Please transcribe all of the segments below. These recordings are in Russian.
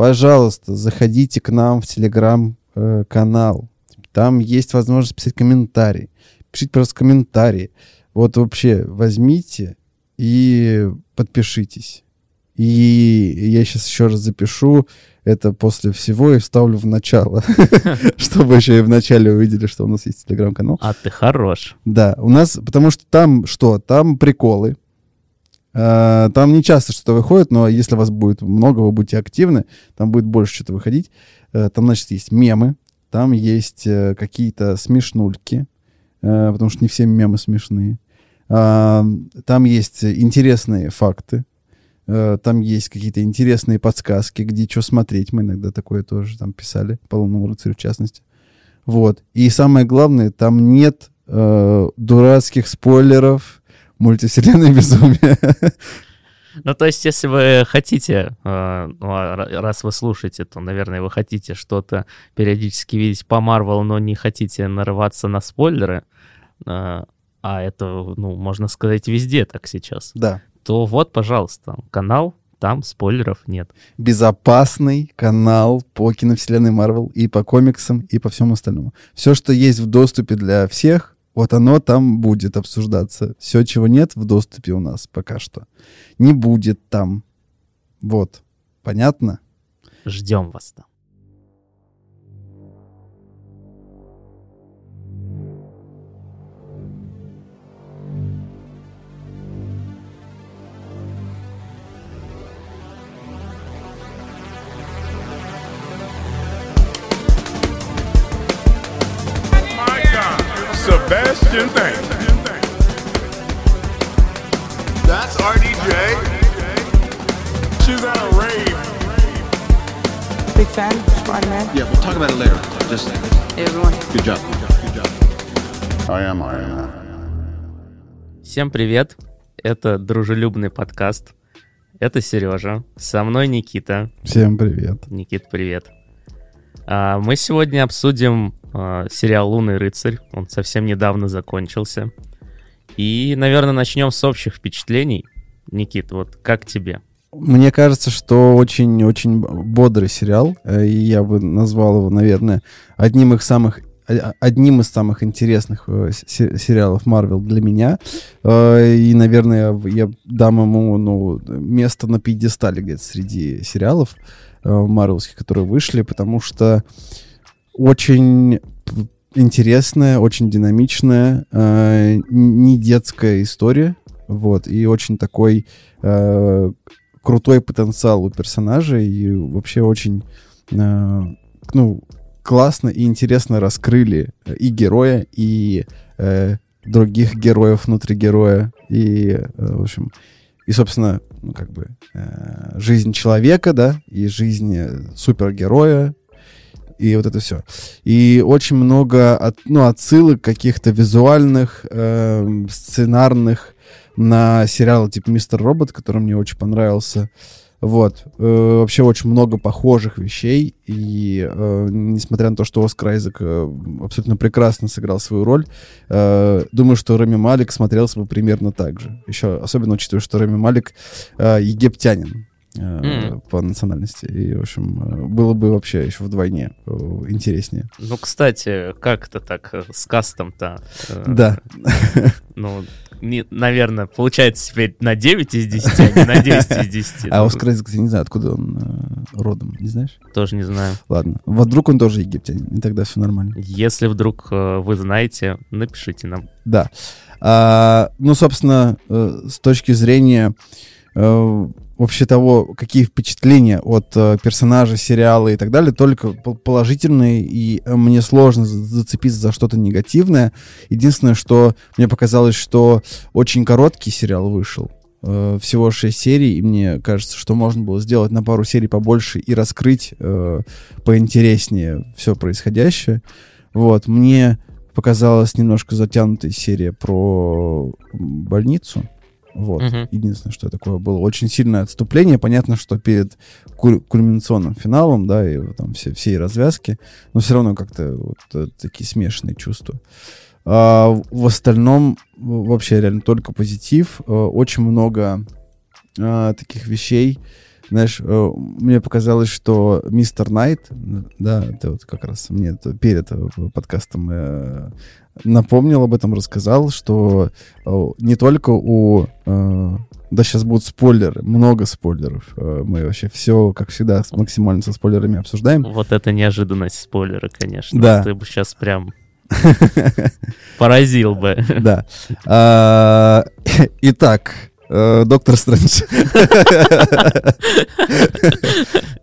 пожалуйста, заходите к нам в телеграм-канал. Там есть возможность писать комментарии. Пишите просто комментарии. Вот вообще возьмите и подпишитесь. И я сейчас еще раз запишу это после всего и вставлю в начало, чтобы еще и в начале увидели, что у нас есть телеграм-канал. А ты хорош. Да, у нас, потому что там что? Там приколы. А, там не часто что-то выходит, но если вас будет много, вы будете активны, там будет больше что-то выходить. Э, там, значит, есть мемы, там есть э, какие-то смешнульки, э, потому что не все мемы смешные. Там есть интересные факты, там есть какие-то интересные подсказки, где что смотреть. Мы иногда такое тоже там писали, по лунному рыцарю в частности. Вот. И самое главное, там нет э, дурацких спойлеров, мультивселенной безумия. Ну, то есть, если вы хотите, э, ну, а раз вы слушаете, то, наверное, вы хотите что-то периодически видеть по Марвелу, но не хотите нарываться на спойлеры, э, а это, ну, можно сказать, везде так сейчас. Да. То вот, пожалуйста, канал, там спойлеров нет. Безопасный канал по киновселенной Марвел и по комиксам, и по всему остальному. Все, что есть в доступе для всех, вот оно там будет обсуждаться. Все, чего нет в доступе у нас пока что, не будет там. Вот. Понятно? Ждем вас там. Sebastian Thank. That's RDJ. She's at a rave. Big fan, Spider-Man. Yeah, we'll talk about it later. Just hey, everyone. Good job. Good job. I am Iron Man. Всем привет. Это дружелюбный подкаст. Это Сережа. Со мной Никита. Всем привет. Никит, привет. А, мы сегодня обсудим а, сериал «Лунный рыцарь». Он совсем недавно закончился. И, наверное, начнем с общих впечатлений. Никит, вот как тебе? Мне кажется, что очень-очень бодрый сериал, э, и я бы назвал его, наверное, одним из самых одним из самых интересных э, сериалов Марвел для меня. Э, и, наверное, я дам ему ну, место на пьедестале где-то среди сериалов марвелских, которые вышли, потому что очень интересная, очень динамичная, э, не детская история, вот, и очень такой э, крутой потенциал у персонажей, и вообще очень, э, ну, классно и интересно раскрыли и героя, и э, других героев внутри героя, и, э, в общем, и, собственно, ну, как бы, э, жизнь человека, да, и жизнь супергероя, и вот это все. И очень много от, ну, отсылок каких-то визуальных, э, сценарных на сериалы типа «Мистер Робот», который мне очень понравился. Вот. Э, вообще очень много похожих вещей. И э, несмотря на то, что Оскар Айзек э, абсолютно прекрасно сыграл свою роль, э, думаю, что Рами Малик смотрелся бы примерно так же. Еще особенно учитывая, что Рами Малик э, египтянин mm. по национальности. И, в общем, э, было бы вообще еще вдвойне э, интереснее. Ну, кстати, как это так с кастом-то? Да. Ну, не, наверное, получается теперь на 9 из 10, а не на 10 из 10. А Оскар Айзек, я не знаю, откуда он родом, не знаешь? Тоже не знаю. Ладно. Вот вдруг он тоже египтянин, и тогда все нормально. Если вдруг вы знаете, напишите нам. Да. А, ну, собственно, с точки зрения вообще того, какие впечатления от э, персонажа сериала и так далее, только положительные, и э, мне сложно зацепиться за что-то негативное. Единственное, что мне показалось, что очень короткий сериал вышел, э, всего 6 серий, и мне кажется, что можно было сделать на пару серий побольше и раскрыть э, поинтереснее все происходящее. Вот, мне показалась немножко затянутая серия про больницу. Вот. Угу. Единственное, что такое было очень сильное отступление. Понятно, что перед куль- кульминационным финалом, да, и там все, все развязки, но все равно как-то вот э, такие смешанные чувства. А, в остальном вообще реально только позитив. А, очень много а, таких вещей, знаешь, э, мне показалось, что мистер Найт, да, это вот как раз мне перед подкастом э, напомнил об этом, рассказал, что э, не только у... Да, сейчас будут спойлеры, много спойлеров. Мы вообще все, как всегда, максимально со спойлерами обсуждаем. Вот это неожиданность спойлера, конечно. Да. Ты бы сейчас прям поразил бы. Да. А, итак, Доктор Стрэндж.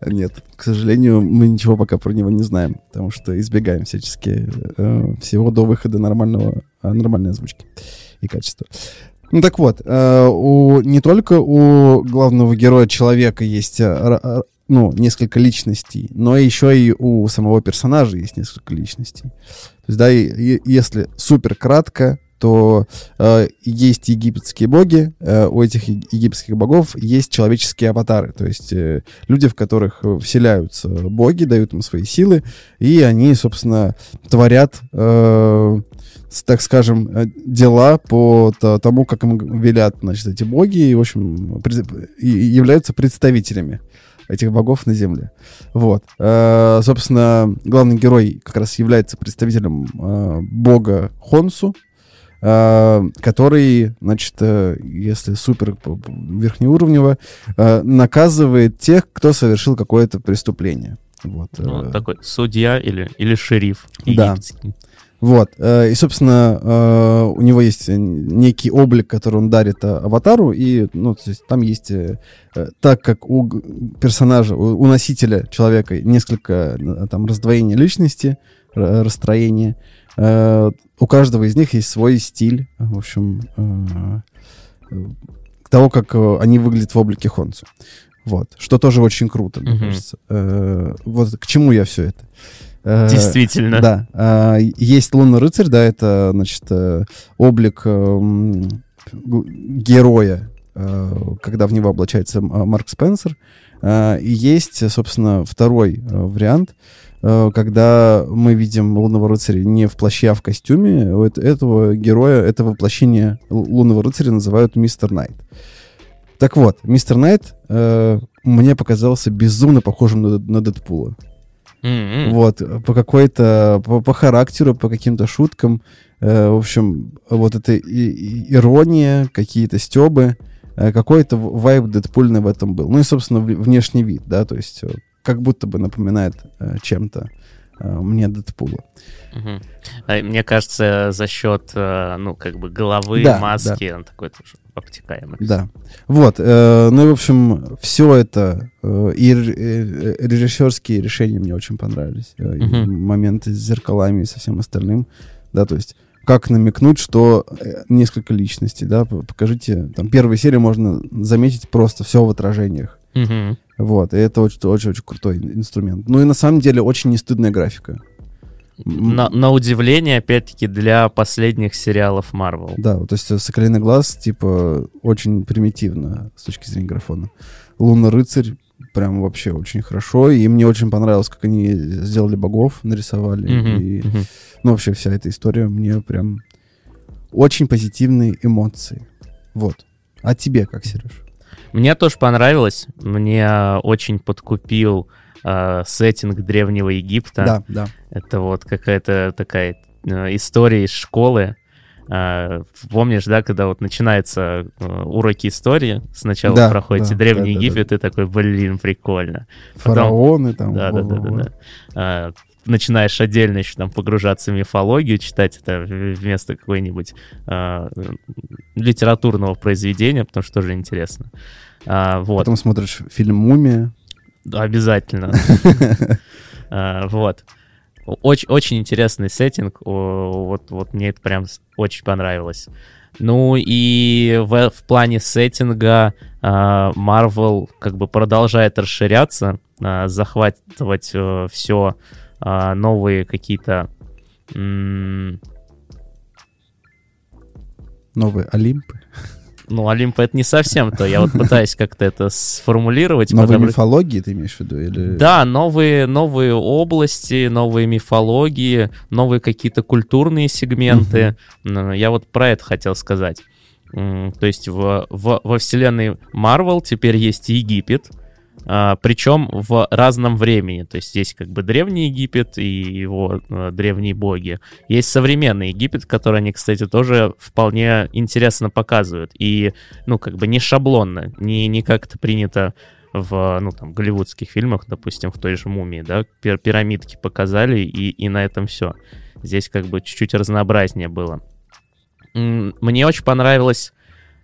Нет, к сожалению, мы ничего пока про него не знаем, потому что избегаем всячески э, всего до выхода нормального, э, нормальной озвучки и качества. Ну так вот, э, у, не только у главного героя человека есть э, ну, несколько личностей, но еще и у самого персонажа есть несколько личностей. То есть, да, и, и, если супер кратко, то э, есть египетские боги, э, у этих египетских богов есть человеческие аватары, то есть э, люди, в которых вселяются боги, дают им свои силы, и они, собственно, творят, э, так скажем, э, дела по тому, как им велят, значит, эти боги, и, в общем, и являются представителями этих богов на земле. Вот. Э, собственно, главный герой как раз является представителем э, бога Хонсу, который, значит, э, если супер верхнеуровнево, э, наказывает тех, кто совершил какое-то преступление. Вот. Ну, такой судья или, или шериф египетский. Да. Вот. И, собственно, у него есть некий облик, который он дарит аватару, и, ну, то есть там есть, так как у персонажа, у носителя человека несколько там раздвоений личности, расстроения, Э, у каждого из них есть свой стиль, в общем, э, того, как э, они выглядят в облике Хонсу. Вот. Что тоже очень круто, мне угу. кажется. Вот к чему я все это. Действительно. Да. Есть лунный рыцарь, да, это, значит, облик героя, когда в него облачается Марк Спенсер. И есть, собственно, второй вариант — Э, когда мы видим лунного рыцаря не в плаще, а в костюме, этого героя, это воплощение лунного рыцаря называют мистер Найт. Так вот, мистер Найт э, мне показался безумно похожим на, на Дэдпула. Mm-hmm. Вот, по какой-то, по, по характеру, по каким-то шуткам. Э, в общем, вот эта и, и, ирония, какие-то стебы, э, какой-то вайб Дэдпульный в этом был. Ну и, собственно, внешний вид, да, то есть э, как будто бы напоминает э, чем-то э, мне Дэдпула. Угу. Мне кажется, за счет, э, ну, как бы головы, да, маски, да. он такой тоже обтекаемый. Да. Вот. Э, ну и, в общем, все это э, и э, режиссерские решения мне очень понравились. Э, угу. моменты с зеркалами и со всем остальным. Да, то есть как намекнуть, что э, несколько личностей, да, покажите, там, первой серии можно заметить просто все в отражениях. Угу. Вот, и это очень-очень крутой инструмент. Ну и на самом деле очень нестыдная графика. На, на удивление, опять-таки, для последних сериалов Marvel. Да, то есть «Соколиный глаз», типа, очень примитивно с точки зрения графона. «Лунный рыцарь» прям вообще очень хорошо, и мне очень понравилось, как они сделали богов, нарисовали, mm-hmm. и, mm-hmm. ну, вообще вся эта история мне прям очень позитивные эмоции. Вот. А тебе как, Сереж? Мне тоже понравилось. Мне очень подкупил э, сеттинг Древнего Египта. Да, да. Это вот какая-то такая э, история из школы. Э, помнишь, да, когда вот начинаются э, уроки истории, сначала да, проходите да, Древний да, Египет, да, да. и такой, блин, прикольно. Потом, Фараоны там. Да, да, да, да, да. А, начинаешь отдельно еще там погружаться в мифологию, читать это вместо какой-нибудь э, литературного произведения, потому что тоже интересно. А, вот. Потом смотришь фильм «Мумия». Да, обязательно. а, вот. Очень, очень интересный сеттинг. Вот, вот мне это прям очень понравилось. Ну и в, в плане сеттинга Marvel как бы продолжает расширяться, захватывать э, все а, новые какие-то... Новые Олимпы? Ну, Олимп это не совсем то. Я вот пытаюсь как-то это сформулировать. Новые подобрать... мифологии ты имеешь в виду? Или... Да, новые, новые области, новые мифологии, новые какие-то культурные сегменты. Я вот про это хотел сказать. То есть в, в, во вселенной Марвел теперь есть Египет, причем в разном времени. То есть есть как бы древний Египет и его а, древние боги. Есть современный Египет, который они, кстати, тоже вполне интересно показывают. И, ну, как бы не шаблонно, не, не как это принято в, ну, там, голливудских фильмах, допустим, в той же «Мумии», да, пир пирамидки показали, и, и на этом все. Здесь как бы чуть-чуть разнообразнее было. Мне очень понравилось,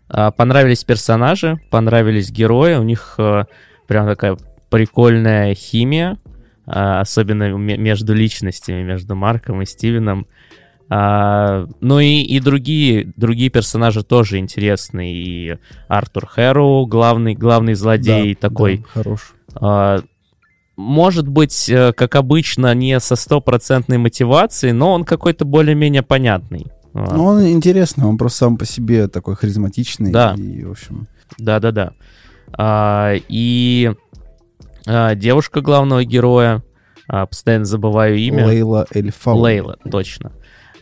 а, понравились персонажи, понравились герои, у них прям такая прикольная химия, а, особенно между личностями, между Марком и Стивеном. А, ну и, и другие, другие персонажи тоже интересные. И Артур Хэрроу, главный, главный злодей да, такой. Да, хорош. А, может быть, э, как обычно, не со стопроцентной мотивацией, но он какой-то более-менее понятный. Ну, он интересный, он просто сам по себе такой харизматичный. Да. И, в общем... Да-да-да. А, и а, девушка главного героя, а, постоянно забываю имя. Лейла Эльфау. Лейла, точно.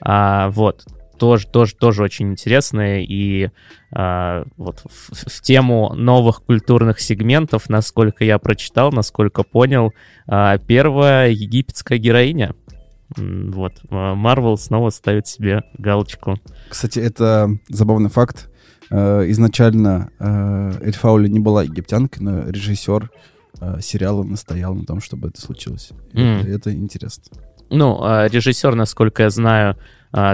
Вот, тоже, тоже, тоже очень интересная и а, вот в, в тему новых культурных сегментов, насколько я прочитал, насколько понял, а, первая египетская героиня. Вот, Марвел снова ставит себе галочку. Кстати, это забавный факт. Э, изначально э, Эль Фаули не была египтянкой, но режиссер э, сериала настоял на том, чтобы это случилось. Mm. Это, это интересно. Ну, а режиссер, насколько я знаю,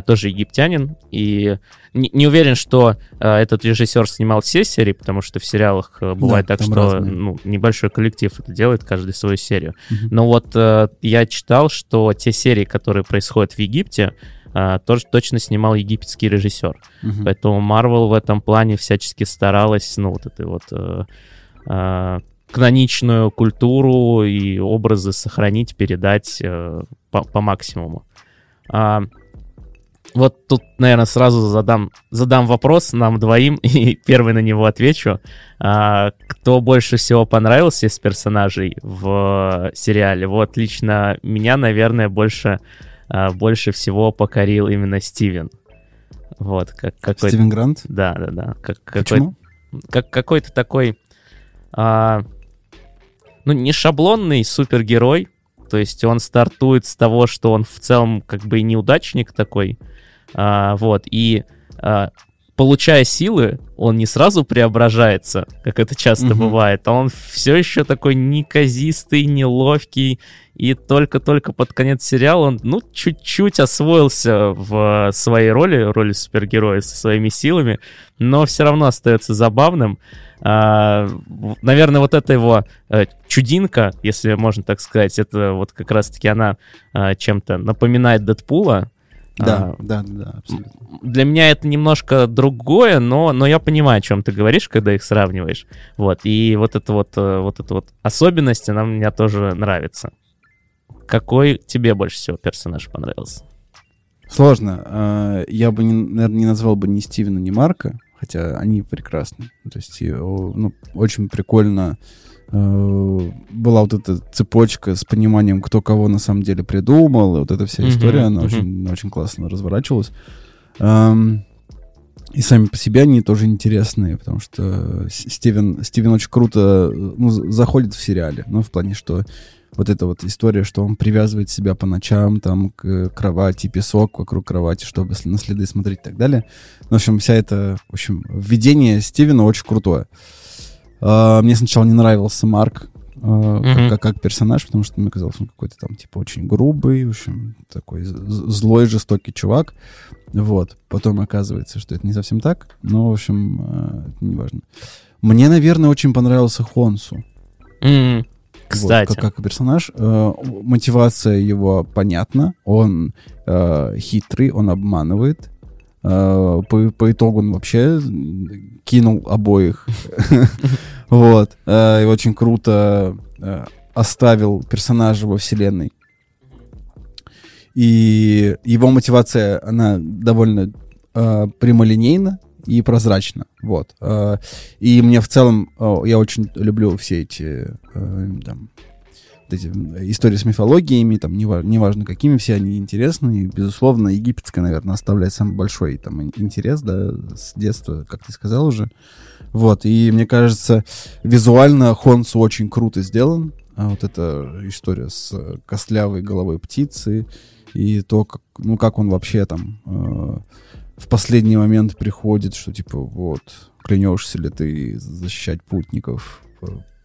тоже египтянин, и не, уверен, что этот режиссер снимал все серии, потому что в сериалах бывает да, так, что ну, небольшой коллектив это делает, каждый свою серию. Mm-hmm. Но вот я читал, что те серии, которые происходят в Египте, а, тоже точно снимал египетский режиссер. Угу. Поэтому Marvel в этом плане всячески старалась, ну, вот этой вот э, э, каноничную культуру и образы сохранить, передать э, по, по максимуму. А, вот тут, наверное, сразу задам, задам вопрос нам двоим, и первый на него отвечу. А, кто больше всего понравился из персонажей в сериале? Вот лично меня, наверное, больше а, больше всего покорил именно Стивен. Вот, как какой Стивен Грант? Да, да, да. Как, Почему? Какой, как, какой-то такой, а, ну, не шаблонный супергерой, то есть он стартует с того, что он в целом как бы неудачник такой, а, вот, и а, получая силы, он не сразу преображается, как это часто угу. бывает, а он все еще такой неказистый, неловкий, и только-только под конец сериала он, ну, чуть-чуть освоился в своей роли, роли супергероя со своими силами, но все равно остается забавным. А, наверное, вот эта его а, чудинка, если можно так сказать, это вот как раз-таки она а, чем-то напоминает Дэдпула, да, а, да, да, абсолютно. Для меня это немножко другое, но, но я понимаю, о чем ты говоришь, когда их сравниваешь. Вот, и вот эта вот, э, вот эта вот особенность, она мне тоже нравится. Какой тебе больше всего персонаж понравился? Сложно. А, я бы, наверное, не назвал бы ни Стивена, ни Марка, хотя они прекрасны. То есть ну, очень прикольно была вот эта цепочка с пониманием, кто кого на самом деле придумал. И вот эта вся история, mm-hmm, она mm-hmm. очень, очень классно разворачивалась. И сами по себе они тоже интересные, потому что Стивен, Стивен очень круто ну, заходит в сериале. Ну, в плане, что вот эта вот история, что он привязывает себя по ночам там к кровати, песок вокруг кровати, чтобы на следы смотреть и так далее. Ну, в общем, вся это, в общем, введение Стивена очень крутое. Uh, мне сначала не нравился Марк uh, как, как персонаж, потому что мне казалось, он какой-то там, типа, очень грубый, в общем, такой злой, жестокий чувак. Вот. Потом оказывается, что это не совсем так, но, в общем, uh, это не важно. Мне, наверное, очень понравился Хонсу. Кстати. Вот, как, как персонаж. Э, мотивация его понятна. Он э, хитрый, он обманывает. Э, по, по итогу он вообще кинул обоих. Вот. Э, и очень круто э, оставил персонажа во вселенной. И его мотивация, она довольно э, прямолинейна и прозрачно. Вот. А, и мне в целом, я очень люблю все эти там, эти истории с мифологиями, там, неважно, неважно какими, все они интересны. И, безусловно, египетская, наверное, оставляет самый большой там интерес, да, с детства, как ты сказал уже. Вот, и мне кажется, визуально Хонсу очень круто сделан. А вот эта история с костлявой головой птицы и то, как, ну, как он вообще там э, в последний момент приходит, что типа вот, клянешься ли ты защищать путников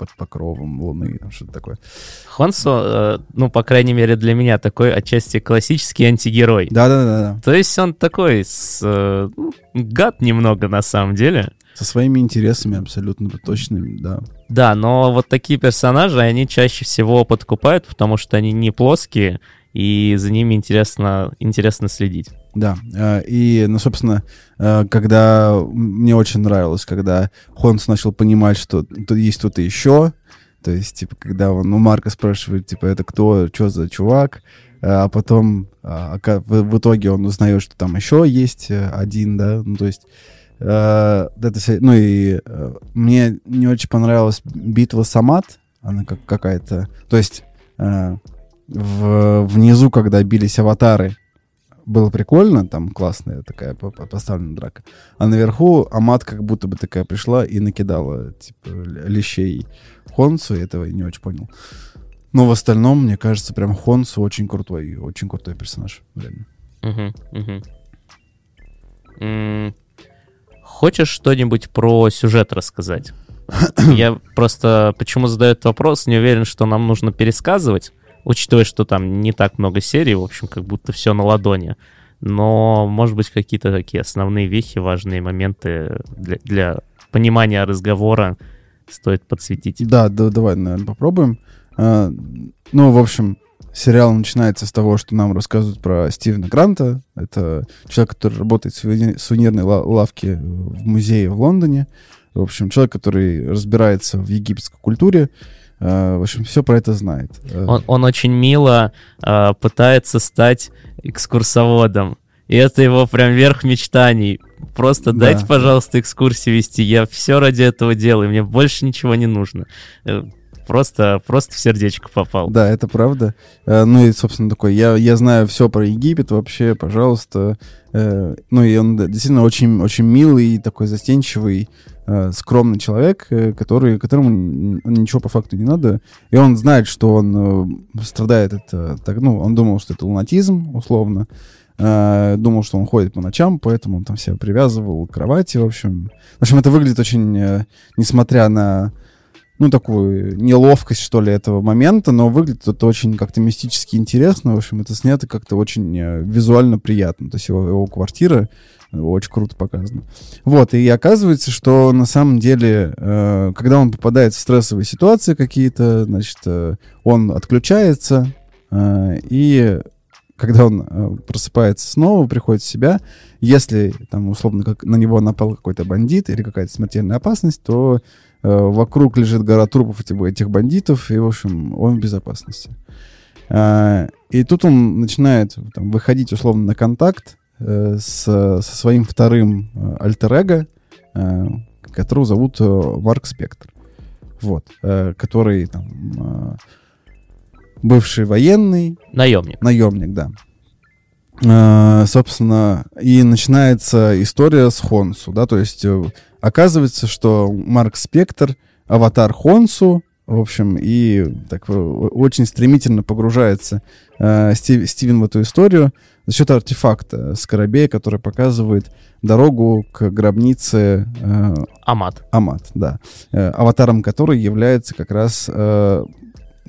под покровом луны, что-то такое. Хонсо, э, ну, по крайней мере, для меня такой отчасти классический антигерой. Да-да-да. То есть он такой, с, э, ну, гад немного на самом деле. Со своими интересами абсолютно точными, да. Да, но вот такие персонажи, они чаще всего подкупают, потому что они не плоские, и за ними интересно, интересно следить. Да, э, и, ну, собственно, э, когда мне очень нравилось, когда Хонс начал понимать, что тут есть кто-то еще, то есть, типа, когда он у Марка спрашивает, типа, это кто, что за чувак, э, а потом в итоге он узнает, что там еще есть один, да, ну, то есть, это, ну, и мне не очень понравилась битва Самат, она как какая-то, то есть, в, внизу, когда бились аватары, было прикольно, там классная такая поставленная драка. А наверху Амат как будто бы такая пришла и накидала, типа, лещей Хонсу, и этого я не очень понял. Но в остальном, мне кажется, прям Хонсу очень крутой, очень крутой персонаж, реально. Угу, угу. Хочешь что-нибудь про сюжет рассказать? Я просто почему задаю этот вопрос, не уверен, что нам нужно пересказывать учитывая, что там не так много серий, в общем, как будто все на ладони. Но, может быть, какие-то такие основные вехи, важные моменты для, для понимания разговора стоит подсветить. Да, да, давай, наверное, попробуем. А, ну, в общем, сериал начинается с того, что нам рассказывают про Стивена Гранта. Это человек, который работает в сувенирной лавке в музее в Лондоне. В общем, человек, который разбирается в египетской культуре. Э, в общем, все про это знает. Э, он, он очень мило э, пытается стать экскурсоводом. И это его прям верх мечтаний. Просто да. дайте, пожалуйста, экскурсии вести. Я все ради этого делаю. Мне больше ничего не нужно. Э, просто, просто в сердечко попал. Да, это правда. Ну и, собственно, такой, я, я знаю все про Египет вообще, пожалуйста. Ну и он действительно очень, очень милый, такой застенчивый. Э, скромный человек, э, который, которому ничего по факту не надо, и он знает, что он э, страдает это, так, ну, он думал, что это лунатизм, условно, э, думал, что он ходит по ночам, поэтому он там себя привязывал к кровати, в общем. В общем, это выглядит очень, э, несмотря на ну, такую неловкость, что ли, этого момента, но выглядит это очень как-то мистически интересно. В общем, это снято как-то очень визуально приятно. То есть его, его квартира очень круто показано. Вот, и оказывается, что на самом деле, э, когда он попадает в стрессовые ситуации какие-то, значит, э, он отключается, э, и когда он э, просыпается снова, приходит в себя, если там условно как на него напал какой-то бандит или какая-то смертельная опасность, то э, вокруг лежит гора трупов этих, этих бандитов, и, в общем, он в безопасности. Э, и тут он начинает там, выходить условно на контакт Э, с, со своим вторым э, альтер-эго, э, которого зовут Марк Спектр. Вот. Который там бывший военный. Наемник. Наемник, да. Собственно, и начинается история с Хонсу, да, то есть оказывается, что Марк Спектр — аватар Хонсу, в общем, и так очень стремительно погружается э, Стив, Стивен в эту историю за счет артефакта скоробея, который показывает дорогу к гробнице э, Амат. Амат, да. Э, аватаром которой является как раз э,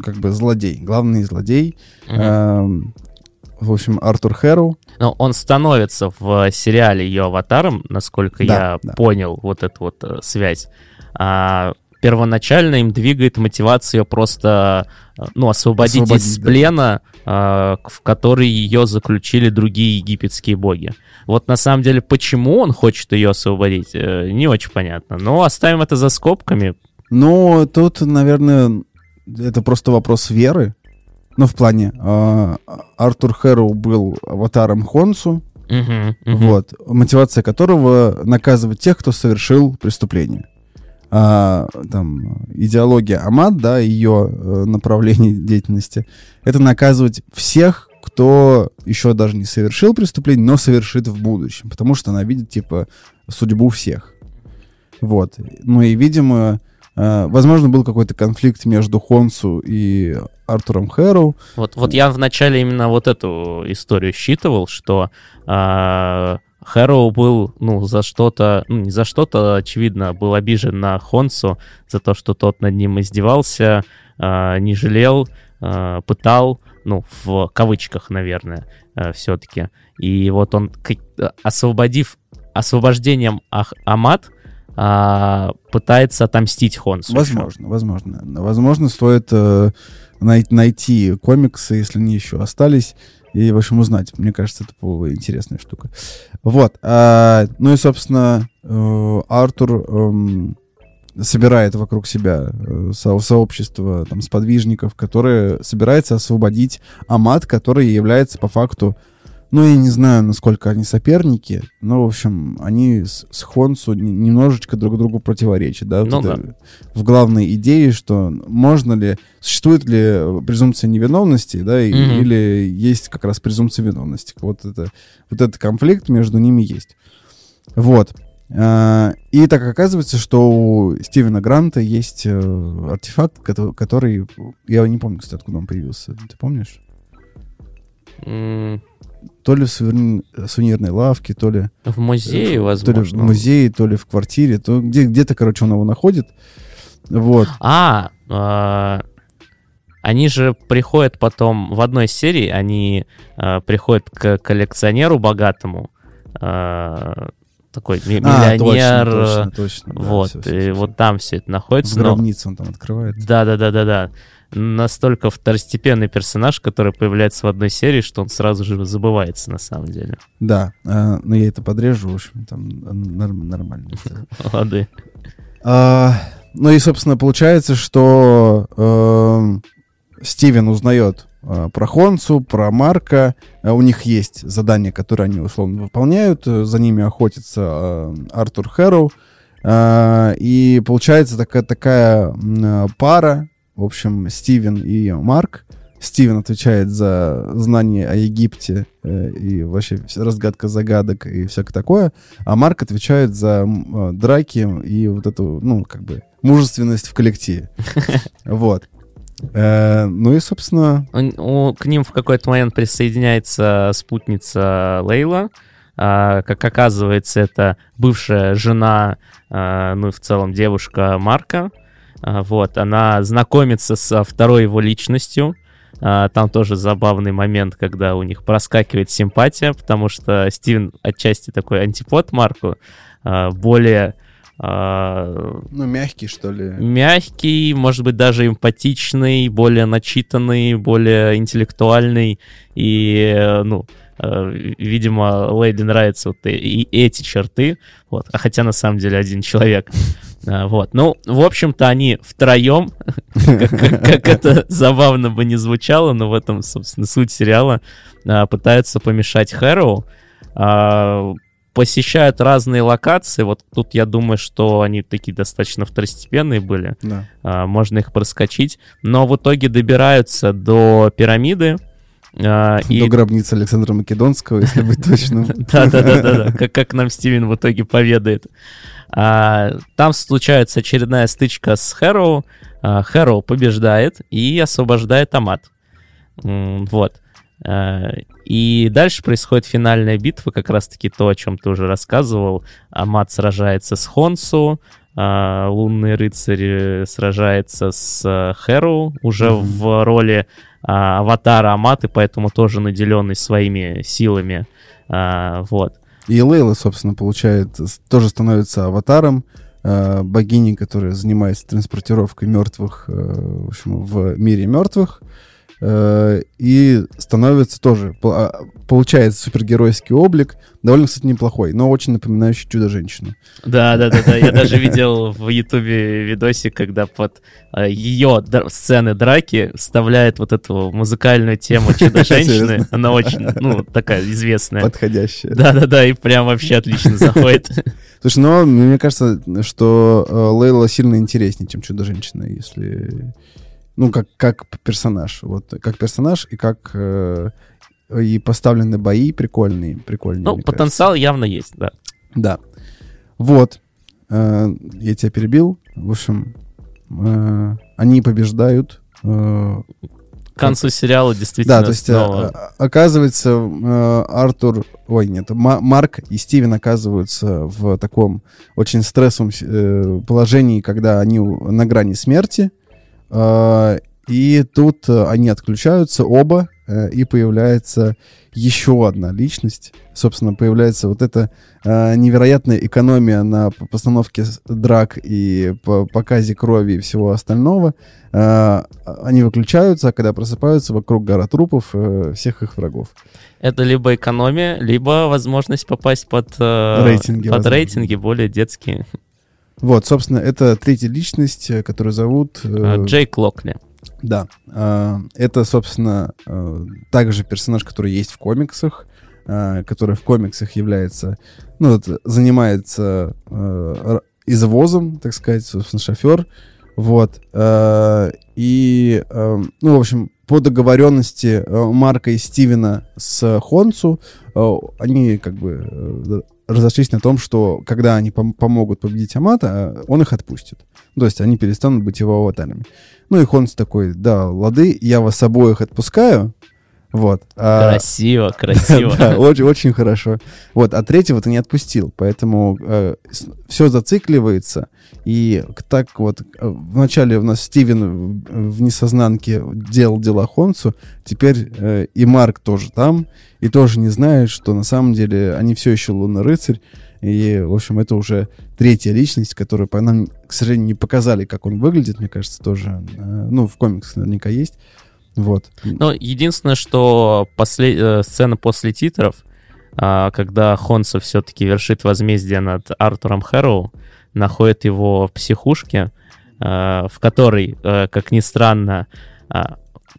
как бы злодей, главный злодей. Угу. Э, в общем, Артур Хэру. Но он становится в сериале ее аватаром, насколько да, я да. понял вот эту вот э, связь. А, первоначально им двигает мотивация просто э, ну, освободить, освободить из плена, да. в который ее заключили другие египетские боги. Вот на самом деле, почему он хочет ее освободить, э, не очень понятно. Но оставим это за скобками. Ну, тут, наверное, это просто вопрос веры. Ну, в плане, э, Артур Хэрроу был аватаром Хонсу, uh-huh, uh-huh. вот, мотивация которого наказывать тех, кто совершил преступление. а, там, идеология Амад, да, ее э, направление деятельности, это наказывать всех, кто еще даже не совершил преступление, но совершит в будущем, потому что она видит, типа, судьбу всех. Вот. Ну и, видимо, возможно, был какой-то конфликт между Хонсу и Артуром Хэроу. Вот, вот я вначале именно вот эту историю считывал, что э, Хэроу был, ну, за что-то, ну, не за что-то, очевидно, был обижен на Хонсу за то, что тот над ним издевался, э, не жалел, э, пытал, ну, в кавычках, наверное, э, все-таки. И вот он, освободив, освобождением Ах Амат, э, пытается отомстить Хонсу. Возможно, возможно. Возможно, стоит э, най- найти комиксы, если они еще остались, и, в общем, узнать. Мне кажется, это интересная штука. Вот. А, ну и, собственно, э, Артур э, собирает вокруг себя э, со сообщество там, сподвижников, которое собирается освободить Амат, который является по факту ну, я не знаю, насколько они соперники, но, в общем, они с, с Хонсу немножечко друг другу противоречат, да? Ну, вот да. В главной идее, что можно ли, существует ли презумпция невиновности, да, и, mm-hmm. или есть как раз презумпция виновности. Вот, это, вот этот конфликт между ними есть. Вот. А, и так оказывается, что у Стивена Гранта есть э, артефакт, который... Я не помню, кстати, откуда он появился. Ты помнишь? Mm то ли в сувенирной лавке, то ли... В музее, возможно. То ли в музее, то ли в квартире, то где, где-то, короче, он его находит. Вот. А, э, они же приходят потом, в одной серии они э, приходят к коллекционеру богатому, э, такой миллионер. А, точно, точно, точно. Вот, все, все, все, и все. вот там все это находится. В гробнице но... он там открывает. Да-да-да-да-да настолько второстепенный персонаж, который появляется в одной серии, что он сразу же забывается на самом деле. Да, э, но я это подрежу, в общем, там норм, нормально. Лады. А, ну и, собственно, получается, что э, Стивен узнает э, про Хонсу, про Марка. Э, у них есть задания, которые они условно выполняют. За ними охотится э, Артур Хэрроу. И получается такая, такая пара, в общем, Стивен и Марк. Стивен отвечает за знание о Египте э, и вообще разгадка загадок и всякое такое, а Марк отвечает за э, драки и вот эту, ну, как бы, мужественность в коллективе. Вот. Э, ну и, собственно... К ним в какой-то момент присоединяется спутница Лейла. А, как оказывается, это бывшая жена, а, ну и в целом девушка Марка. А, вот, она знакомится со второй его личностью. А, там тоже забавный момент, когда у них проскакивает симпатия, потому что Стивен отчасти такой антипод Марку, а, более... Ну, мягкий, что ли? Мягкий, может быть, даже эмпатичный, более начитанный, более интеллектуальный. И, ну, видимо, Лейди нравятся вот и эти черты. Вот. А хотя, на самом деле, один человек. А, вот. Ну, в общем-то, они втроем, как это забавно бы не звучало, но в этом, собственно, суть сериала, а, пытаются помешать Хэроу, а, посещают разные локации. Вот тут я думаю, что они такие достаточно второстепенные были. Да. Можно их проскочить. Но в итоге добираются до пирамиды. До и... гробницы Александра Македонского, если быть точным. Да-да-да, как нам Стивен в итоге поведает. А, там случается очередная стычка с Хэроу. А, Хэроу побеждает и освобождает Амат. Вот. А, и дальше происходит финальная битва, как раз-таки то, о чем ты уже рассказывал. Амат сражается с Хонсу, а, Лунный рыцарь сражается с Хэроу уже mm-hmm. в роли а, аватара Аматы, поэтому тоже наделенный своими силами. Вот. И Лейла, собственно, получает, тоже становится аватаром э, богини, которая занимается транспортировкой мертвых э, в, общем, в мире мертвых. И становится тоже, а, получает супергеройский облик, довольно, кстати, неплохой, но очень напоминающий Чудо-женщину. Да, да, да, да. Я даже видел в Ютубе видосик, когда под э, ее сцены драки вставляет вот эту музыкальную тему Чудо-женщины. Она очень, ну, такая известная. Подходящая. Да, да, да, и прям вообще отлично заходит. Слушай, но мне кажется, что э, Лейла сильно интереснее, чем Чудо-женщина, если... Ну, как, как персонаж. Вот, как персонаж и как... Э, и поставлены бои прикольные, прикольные. Ну, потенциал кажется. явно есть, да. Да. Вот. Э, я тебя перебил. В общем, э, они побеждают. Э, к концу сериала действительно Да, то есть снова... оказывается э, Артур, ой, нет, Марк и Стивен оказываются в таком очень стрессовом э, положении, когда они на грани смерти. Э, и тут они отключаются оба, и появляется еще одна личность. Собственно, появляется вот эта э, невероятная экономия на постановке драк и по показе крови и всего остального. Э, они выключаются, а когда просыпаются, вокруг гора трупов э, всех их врагов. Это либо экономия, либо возможность попасть под, э, рейтинги, под рейтинги более детские. Вот, собственно, это третья личность, которую зовут... Э, Джейк Локли. Да. Э, это, собственно, э, также персонаж, который есть в комиксах, э, который в комиксах является, ну, вот, занимается извозом, так сказать, собственно, шофер. Вот. И, ну, в общем, по договоренности Марка и Стивена с Хонцу, они как бы разошлись на том, что когда они пом- помогут победить Амата, он их отпустит. То есть они перестанут быть его аватарами. Ну и Хонс такой, да, лады, я вас обоих отпускаю, вот. А, красиво, красиво. да, очень, очень хорошо. Вот, а третьего ты не отпустил, поэтому э, все зацикливается. И так вот, э, вначале у нас Стивен в несознанке делал дела Хонсу, теперь э, и Марк тоже там, и тоже не знает, что на самом деле они все еще лунный рыцарь. И, в общем, это уже третья личность, которую по нам, к сожалению, не показали, как он выглядит, мне кажется, тоже. Э, ну, в комиксах наверняка есть. Вот. Ну, единственное, что после, э, сцена после титров, э, когда Хонсо все-таки вершит возмездие над Артуром Хэроу, находит его в психушке, э, в которой, э, как ни странно, э,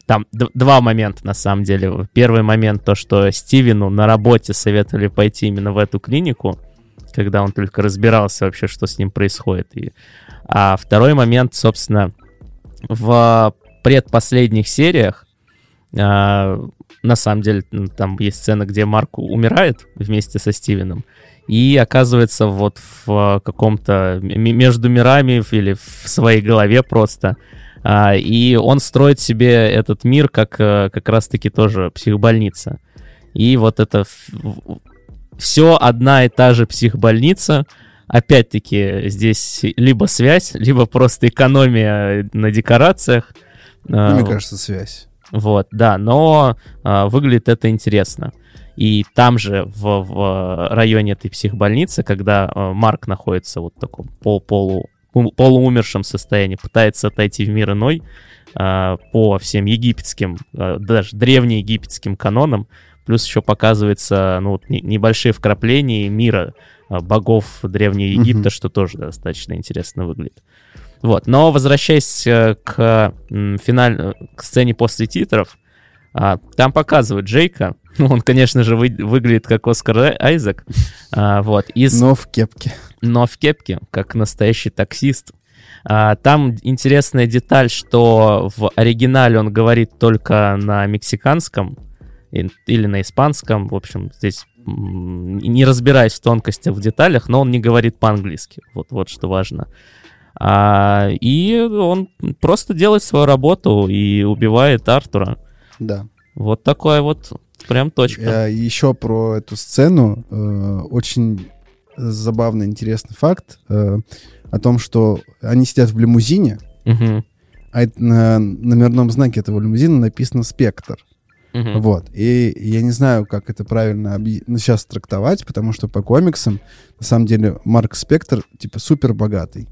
там два момента на самом деле. Первый момент то, что Стивену на работе советовали пойти именно в эту клинику, когда он только разбирался вообще, что с ним происходит. А второй момент, собственно, в предпоследних сериях, а, на самом деле, там есть сцена, где Марк умирает вместе со Стивеном, и оказывается вот в каком-то между мирами или в своей голове просто. А, и он строит себе этот мир как э, как раз-таки тоже психбольница. И вот это все одна и та же психбольница, опять-таки здесь либо связь, либо просто экономия на декорациях. Ну, мне кажется, связь. Вот, да, но а, выглядит это интересно. И там же, в, в районе этой психбольницы, когда а, Марк находится вот в таком пол, полу, полуумершем состоянии, пытается отойти в мир иной, а, по всем египетским, а, даже древнеегипетским канонам, плюс еще показывается ну, вот, не, небольшие вкрапления мира а, богов Древнего Египта, mm-hmm. что тоже достаточно интересно выглядит. Вот. Но возвращаясь э, к финаль... к сцене после титров, а, там показывают Джейка. Ну, он, конечно же, вы... выглядит как Оскар Айзек. А, вот. Из... Но в кепке. Но в кепке, как настоящий таксист. А, там интересная деталь, что в оригинале он говорит только на мексиканском или на испанском. В общем, здесь не разбираясь в тонкостях, в деталях, но он не говорит по-английски. Вот, вот что важно. А, и он просто делает свою работу и убивает Артура. Да. Вот такая вот прям точка. А, еще про эту сцену. Э, очень забавный, интересный факт э, о том, что они сидят в лимузине, угу. а на номерном знаке этого лимузина написано «Спектр». Угу. Вот. И я не знаю, как это правильно объ... ну, сейчас трактовать, потому что по комиксам, на самом деле, Марк Спектр, типа, супер богатый.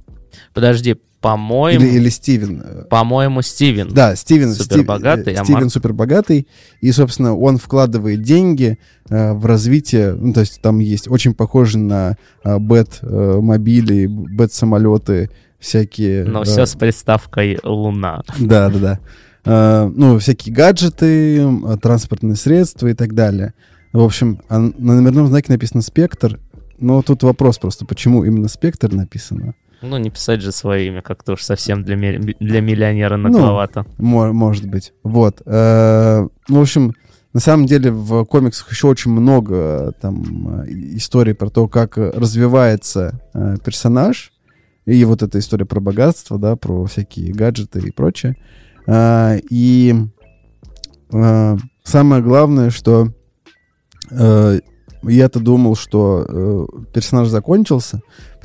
Подожди, по-моему... Или, или Стивен. По-моему, Стивен. Да, Стивен. Супербогатый. Стив, а Стивен супербогатый. И, собственно, он вкладывает деньги э, в развитие... Ну, то есть там есть очень похожие на э, бэт-мобили, бэт-самолеты, всякие... Но э, все с приставкой «Луна». Да, да, да. Э, ну, всякие гаджеты, э, транспортные средства и так далее. В общем, а на номерном знаке написано «Спектр», но тут вопрос просто, почему именно «Спектр» написано? Ну, не писать же свое имя, как-то уж совсем для, для миллионера ну, нагловато. Ну, может быть. Вот. Э, ну, в общем, на самом деле в комиксах еще очень много там историй про то, как развивается э, персонаж, и вот эта история про богатство, да, про всякие гаджеты и прочее. Э, и э, самое главное, что э, я-то думал, что э, персонаж закончился,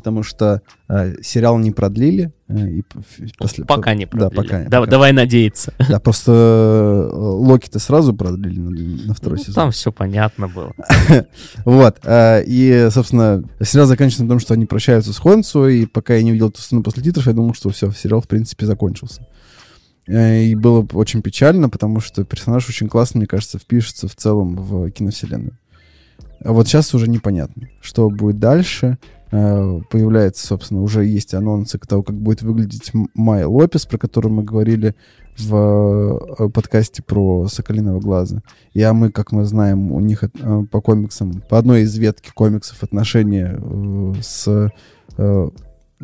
потому что э, сериал не продлили. Э, и после, пока не продлили. Да, пока, да, пока. Давай надеяться. Да, просто э, Локи-то сразу продлили на, на второй ну, сезон. Там все понятно было. вот. Э, и, собственно, сериал заканчивается на том, что они прощаются с Хонсу, и пока я не увидел эту сцену после титров, я думал, что все, сериал, в принципе, закончился. Э, и было очень печально, потому что персонаж очень классно, мне кажется, впишется в целом в киновселенную. А вот сейчас уже непонятно, что будет дальше. Э, появляется, собственно, уже есть анонсы того, как будет выглядеть Майя Лопес, про которую мы говорили в э, подкасте про Соколиного глаза. И а мы, как мы знаем, у них э, по комиксам, по одной из ветки комиксов отношения с,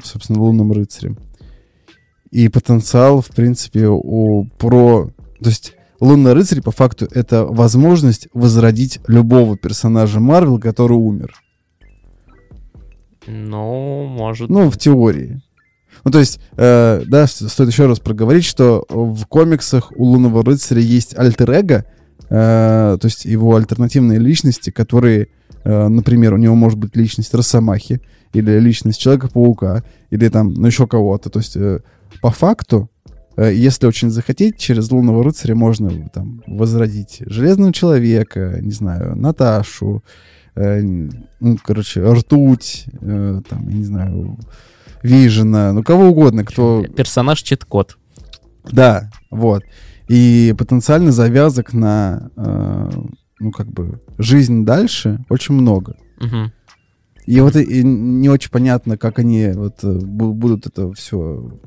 собственно, Лунным рыцарем. И потенциал, в принципе, у про... То есть Лунный рыцарь, по факту, это возможность возродить любого персонажа Марвел, который умер. Ну, может. Ну, в теории. Ну, то есть, э, да, стоит еще раз проговорить, что в комиксах у Лунного рыцаря есть альтер-эго, э, то есть его альтернативные личности, которые, э, например, у него может быть личность Росомахи, или личность Человека-паука, или там, ну, еще кого-то. То есть, э, по факту, Э, если очень захотеть, через Лунного рыцаря можно там возродить Железного Человека, не знаю, Наташу, э, ну, короче, Ртуть, э, там, я не знаю, Вижена, ну, кого угодно, кто... Персонаж чит-код. Да, вот. И потенциально завязок на, э, ну, как бы, жизнь дальше очень много. Угу. И вот и не очень понятно, как они вот э, будут это все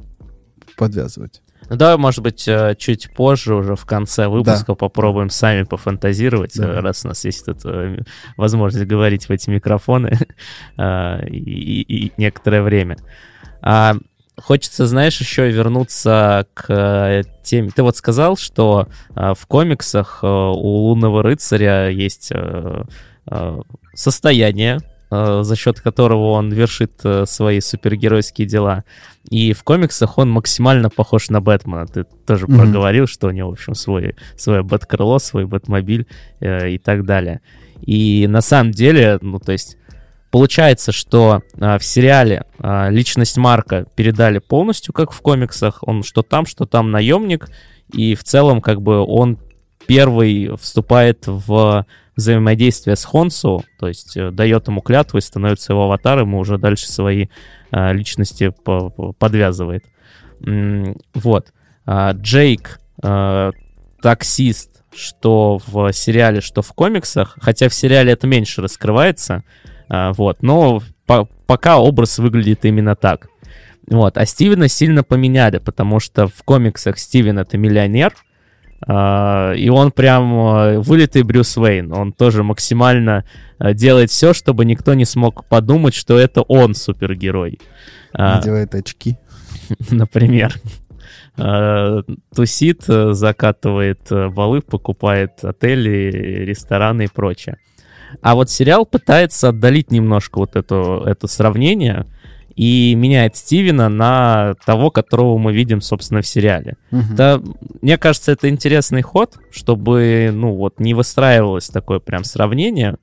подвязывать. Ну давай, может быть, э, чуть позже, уже в конце выпуска, да. попробуем сами пофантазировать, да. раз у нас есть тут э, возможность говорить в эти микрофоны э, и, и некоторое время. А, хочется, знаешь, еще вернуться к теме. Ты вот сказал, что в комиксах у Лунного рыцаря есть состояние, за счет которого он вершит э, свои супергеройские дела. И в комиксах он максимально похож на Бэтмена. Ты тоже mm-hmm. проговорил, что у него, в общем, свой, свое Бэткрыло, свой Бэтмобиль э, и так далее. И на самом деле, ну, то есть, получается, что э, в сериале э, личность Марка передали полностью, как в комиксах. Он что там, что там наемник. И в целом, как бы, он первый вступает в взаимодействие с Хонсу, то есть э, дает ему клятву и становится его аватаром, и уже дальше свои э, личности по подвязывает. Вот. А, Джейк, э, таксист, что в сериале, что в комиксах, хотя в сериале это меньше раскрывается, вот, но по пока образ выглядит именно так. Вот. А Стивена сильно поменяли, потому что в комиксах Стивен это миллионер, и он прям а, вылитый Брюс Уэйн. Он тоже максимально а, делает все, чтобы никто не смог подумать, что это он супергерой. Надевает очки. Например. Тусит, закатывает балы, покупает отели, рестораны и прочее. А вот сериал пытается отдалить немножко вот это, это сравнение и меняет Стивена на того, которого мы видим, собственно, в сериале. Угу. Да, мне кажется, это интересный ход, чтобы, ну, вот, не выстраивалось такое прям сравнение,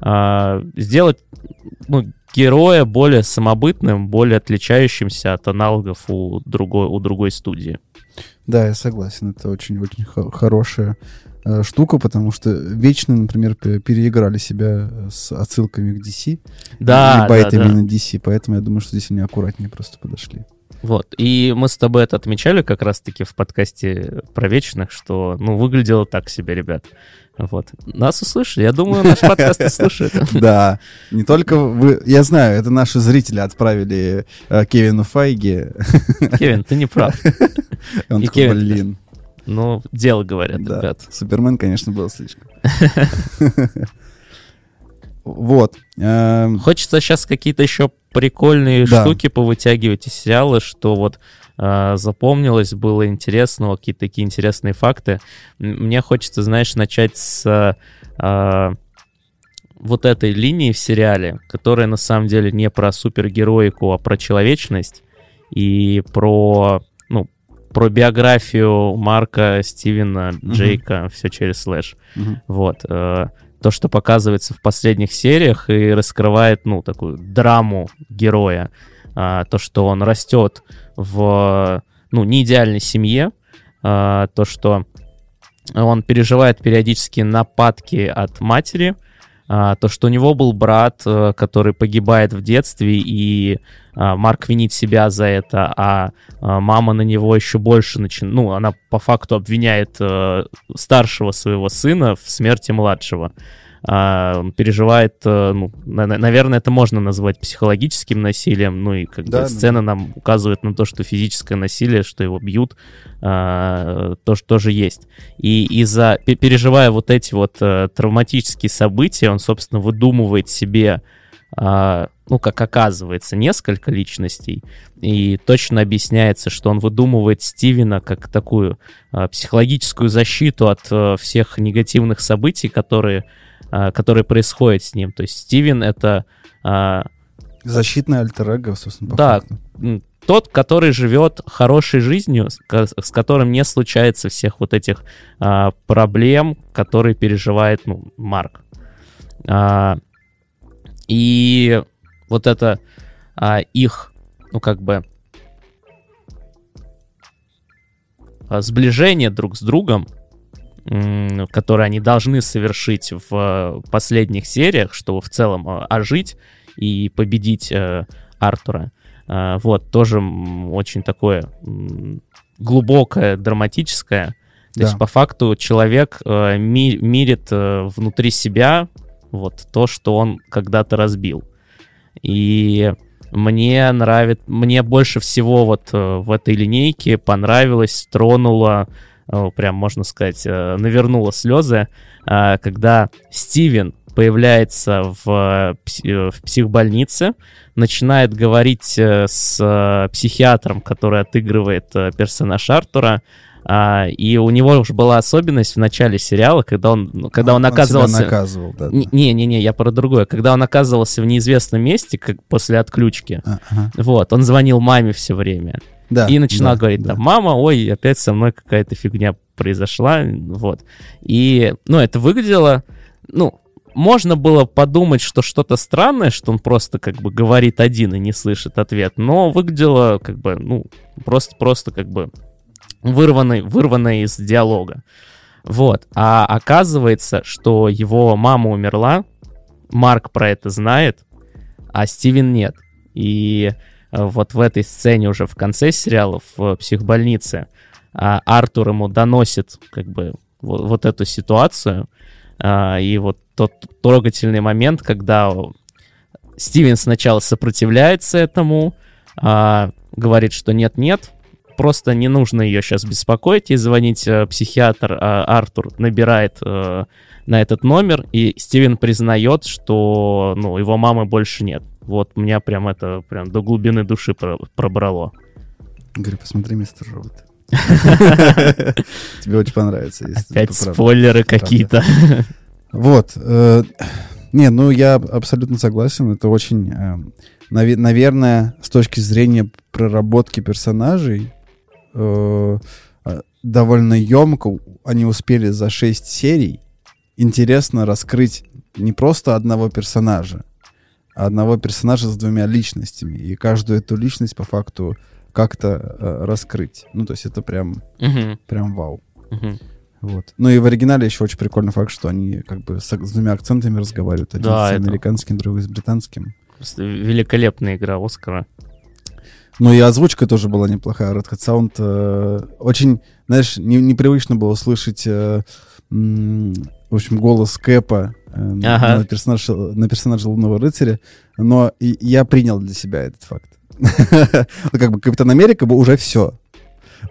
а, сделать, ну, героя более самобытным, более отличающимся от аналогов у другой, у другой студии. Да, я согласен, это очень-очень хорошее э, штука, потому что вечно, например, переиграли себя с отсылками к DC. Да, и байтами да, да. на DC, поэтому я думаю, что здесь они аккуратнее просто подошли. Вот, и мы с тобой это отмечали как раз-таки в подкасте про вечных, что, ну, выглядело так себе, ребят. Вот. Нас услышали. Я думаю, наш подкаст и слушают. Да. Не только вы... Я знаю, это наши зрители отправили э, Кевину Файге. Кевин, ты не прав. Он такой, блин. Ну, дело говорят, ребят. Супермен, конечно, был слишком. Вот. Эм, Хочется сейчас какие-то еще прикольные да. штуки повытягивать из сериала, что вот э, запомнилось, было интересно, какие-то такие интересные факты. Мне хочется, знаешь, начать с э, вот этой линии в сериале, которая на самом деле не про супергероику, а про человечность и про, про биографию Марка, Стивена, Джейка, mm-hmm. все через слэш. Mm-hmm. Вот. Э, то, что показывается в последних сериях и раскрывает, ну, такую драму героя. А, то, что он растет в, ну, не идеальной семье, а, то, что он переживает периодически нападки от матери, а, то, что у него был брат, а, который погибает в детстве, и а, Марк винит себя за это, а, а мама на него еще больше начинает, ну, она по факту обвиняет а, старшего своего сына в смерти младшего. А, переживает, а, ну, на, наверное, это можно назвать психологическим насилием, ну и как да, бы сцена да. нам указывает на то, что физическое насилие, что его бьют, а, то, что тоже есть. И из-за, переживая вот эти вот а, травматические события, он, собственно, выдумывает себе а, ну, как оказывается, несколько личностей, и точно объясняется, что он выдумывает Стивена как такую психологическую защиту от а, всех негативных событий, которые, а, которые происходят с ним. То есть Стивен — это... А, Защитный альтер собственно, Да, факту. тот, который живет хорошей жизнью, с, с которым не случается всех вот этих а, проблем, которые переживает ну, Марк. А, и вот это а, их, ну как бы, а, сближение друг с другом, которое они должны совершить в последних сериях, чтобы в целом а, ожить и победить э, Артура. Э, вот, тоже очень такое глубокое, драматическое. То да. есть, по факту, человек э, ми мирит э, внутри себя вот то, что он когда-то разбил. И мне нравится, мне больше всего вот э, в этой линейке понравилось, тронуло, э, прям можно сказать, э, навернуло слезы, когда Стивен появляется в, в психбольнице, начинает говорить с психиатром, который отыгрывает персонаж Артура, а, и у него уже была особенность в начале сериала, когда он, ну, когда он, он оказывался... Он наказывал, да. Не-не-не, я про другое. Когда он оказывался в неизвестном месте, как после отключки, а, ага. вот, он звонил маме все время. Да, и начинал да, говорить, да. там, мама, ой, опять со мной какая-то фигня произошла, вот. И, ну, это выглядело, ну, можно было подумать, что что-то странное, что он просто как бы говорит один и не слышит ответ, но выглядело как бы, ну, просто-просто как бы вырванной, вырванной из диалога. Вот. А оказывается, что его мама умерла, Марк про это знает, а Стивен нет. И вот в этой сцене уже в конце сериала, в психбольнице, а, Артур ему доносит как бы вот, вот эту ситуацию. А, и вот тот трогательный момент, когда Стивен сначала сопротивляется этому, а, говорит, что нет-нет, просто не нужно ее сейчас беспокоить и звонить. Э, психиатр э, Артур набирает э, на этот номер, и Стивен признает, что ну, его мамы больше нет. Вот меня прям это прям до глубины души пробрало. Говорю, посмотри, мистер Робот. Тебе очень понравится. Опять спойлеры какие-то. Вот. Не, ну я абсолютно согласен. Это очень, наверное, с точки зрения проработки персонажей, э, а, довольно емко. Они успели за 6 серий интересно раскрыть не просто одного персонажа, одного персонажа с двумя личностями. И каждую эту личность по факту как-то э, раскрыть. Ну, то есть это прям, угу. прям вау. Угу. Вот. Ну и в оригинале еще очень прикольный факт, что они как бы с, с двумя акцентами разговаривают. Один да, с американским, это... другой с британским. Просто великолепная игра Оскара. Ну и озвучка тоже была неплохая. Red Hat Sound э, очень, знаешь, не, непривычно было слышать, э, в общем, голос Кэпа ага. на, персонаж, на персонажа Лунного Рыцаря, но я принял для себя этот факт. Как бы Капитан Америка бы уже все.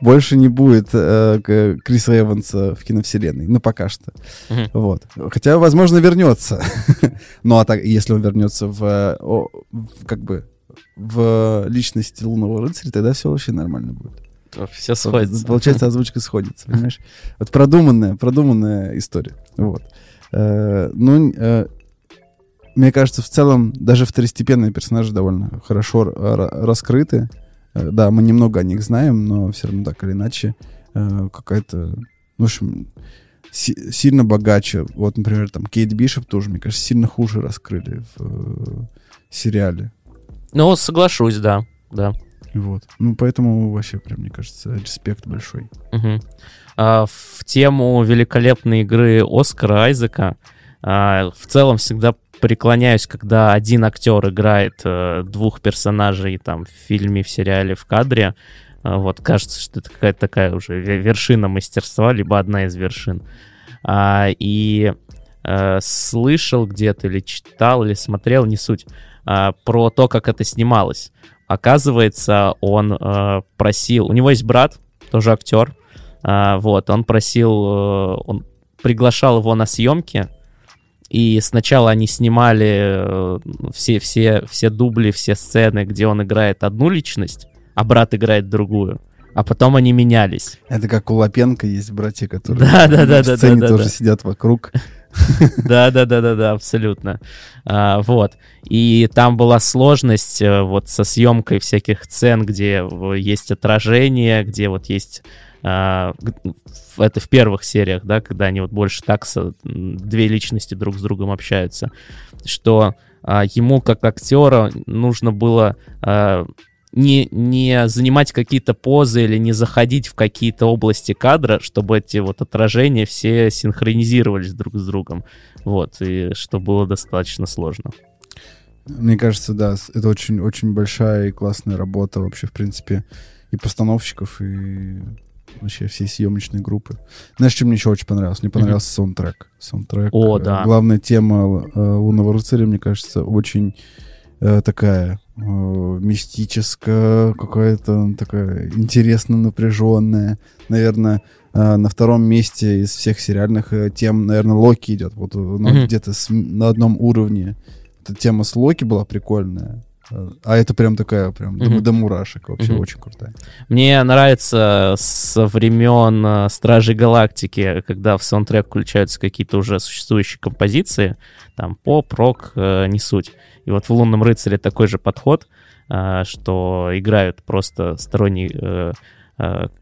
Больше не будет э, Криса Эванса в киновселенной. Ну, пока что. Uh-huh. Вот. Хотя, возможно, вернется. ну, а так, если он вернется в, о, в как бы в личности Лунного рыцаря, тогда все вообще нормально будет. Все сходится. Получается, озвучка сходится, понимаешь? Вот продуманная, продуманная история. Вот. Э, ну, э, мне кажется, в целом даже второстепенные персонажи довольно хорошо раскрыты. Э, да, мы немного о них знаем, но все равно так или иначе какая-то, в общем, сильно богаче. Вот, например, там Кейт Бишоп тоже, мне кажется, сильно хуже раскрыли в сериале. Ну, соглашусь, да, да. Вот. Ну, поэтому вообще, прям, мне кажется, респект большой. Угу. А, в тему великолепной игры Оскара Айзека а, в целом всегда преклоняюсь, когда один актер играет а, двух персонажей там в фильме, в сериале, в кадре. А, вот, кажется, что это какая-то такая уже вершина мастерства, либо одна из вершин. А, и а, слышал где-то или читал, или смотрел, не суть, а, про то, как это снималось. Оказывается, он а, просил... У него есть брат, тоже актер. А, вот, он просил... А, он приглашал его на съемки, и сначала они снимали все, все, все дубли, все сцены, где он играет одну личность, а брат играет другую. А потом они менялись. Это как у Лапенко есть братья, которые да, да, да, в сцене да, да, тоже да. сидят вокруг. Да, да, да, да, да, абсолютно. А, вот. И там была сложность э, вот со съемкой всяких сцен, где есть отражение, где вот есть а, это в первых сериях, да, когда они вот больше так две личности друг с другом общаются, что а, ему как актера нужно было а, не, не занимать какие-то позы или не заходить в какие-то области кадра, чтобы эти вот отражения все синхронизировались друг с другом. Вот, и что было достаточно сложно. Мне кажется, да, это очень, очень большая и классная работа вообще, в принципе, и постановщиков, и вообще всей съемочной группы. Знаешь, что мне еще очень понравилось? Мне понравился mm-hmm. саундтрек. Саундтрек. О, да. Главная тема э, Лунного рыцаря, мне кажется, очень э, такая э, мистическая, какая-то такая интересно напряженная. Наверное, э, на втором месте из всех сериальных э, тем, наверное, Локи идет. Вот mm-hmm. где-то с, на одном уровне. Эта тема с Локи была прикольная. А это прям такая, прям mm-hmm. до мурашек. Вообще mm-hmm. очень крутая. Мне нравится со времен э, Стражей Галактики, когда в саундтрек включаются какие-то уже существующие композиции, там поп, рок, э, не суть. И вот в «Лунном рыцаре» такой же подход, э, что играют просто сторонние э,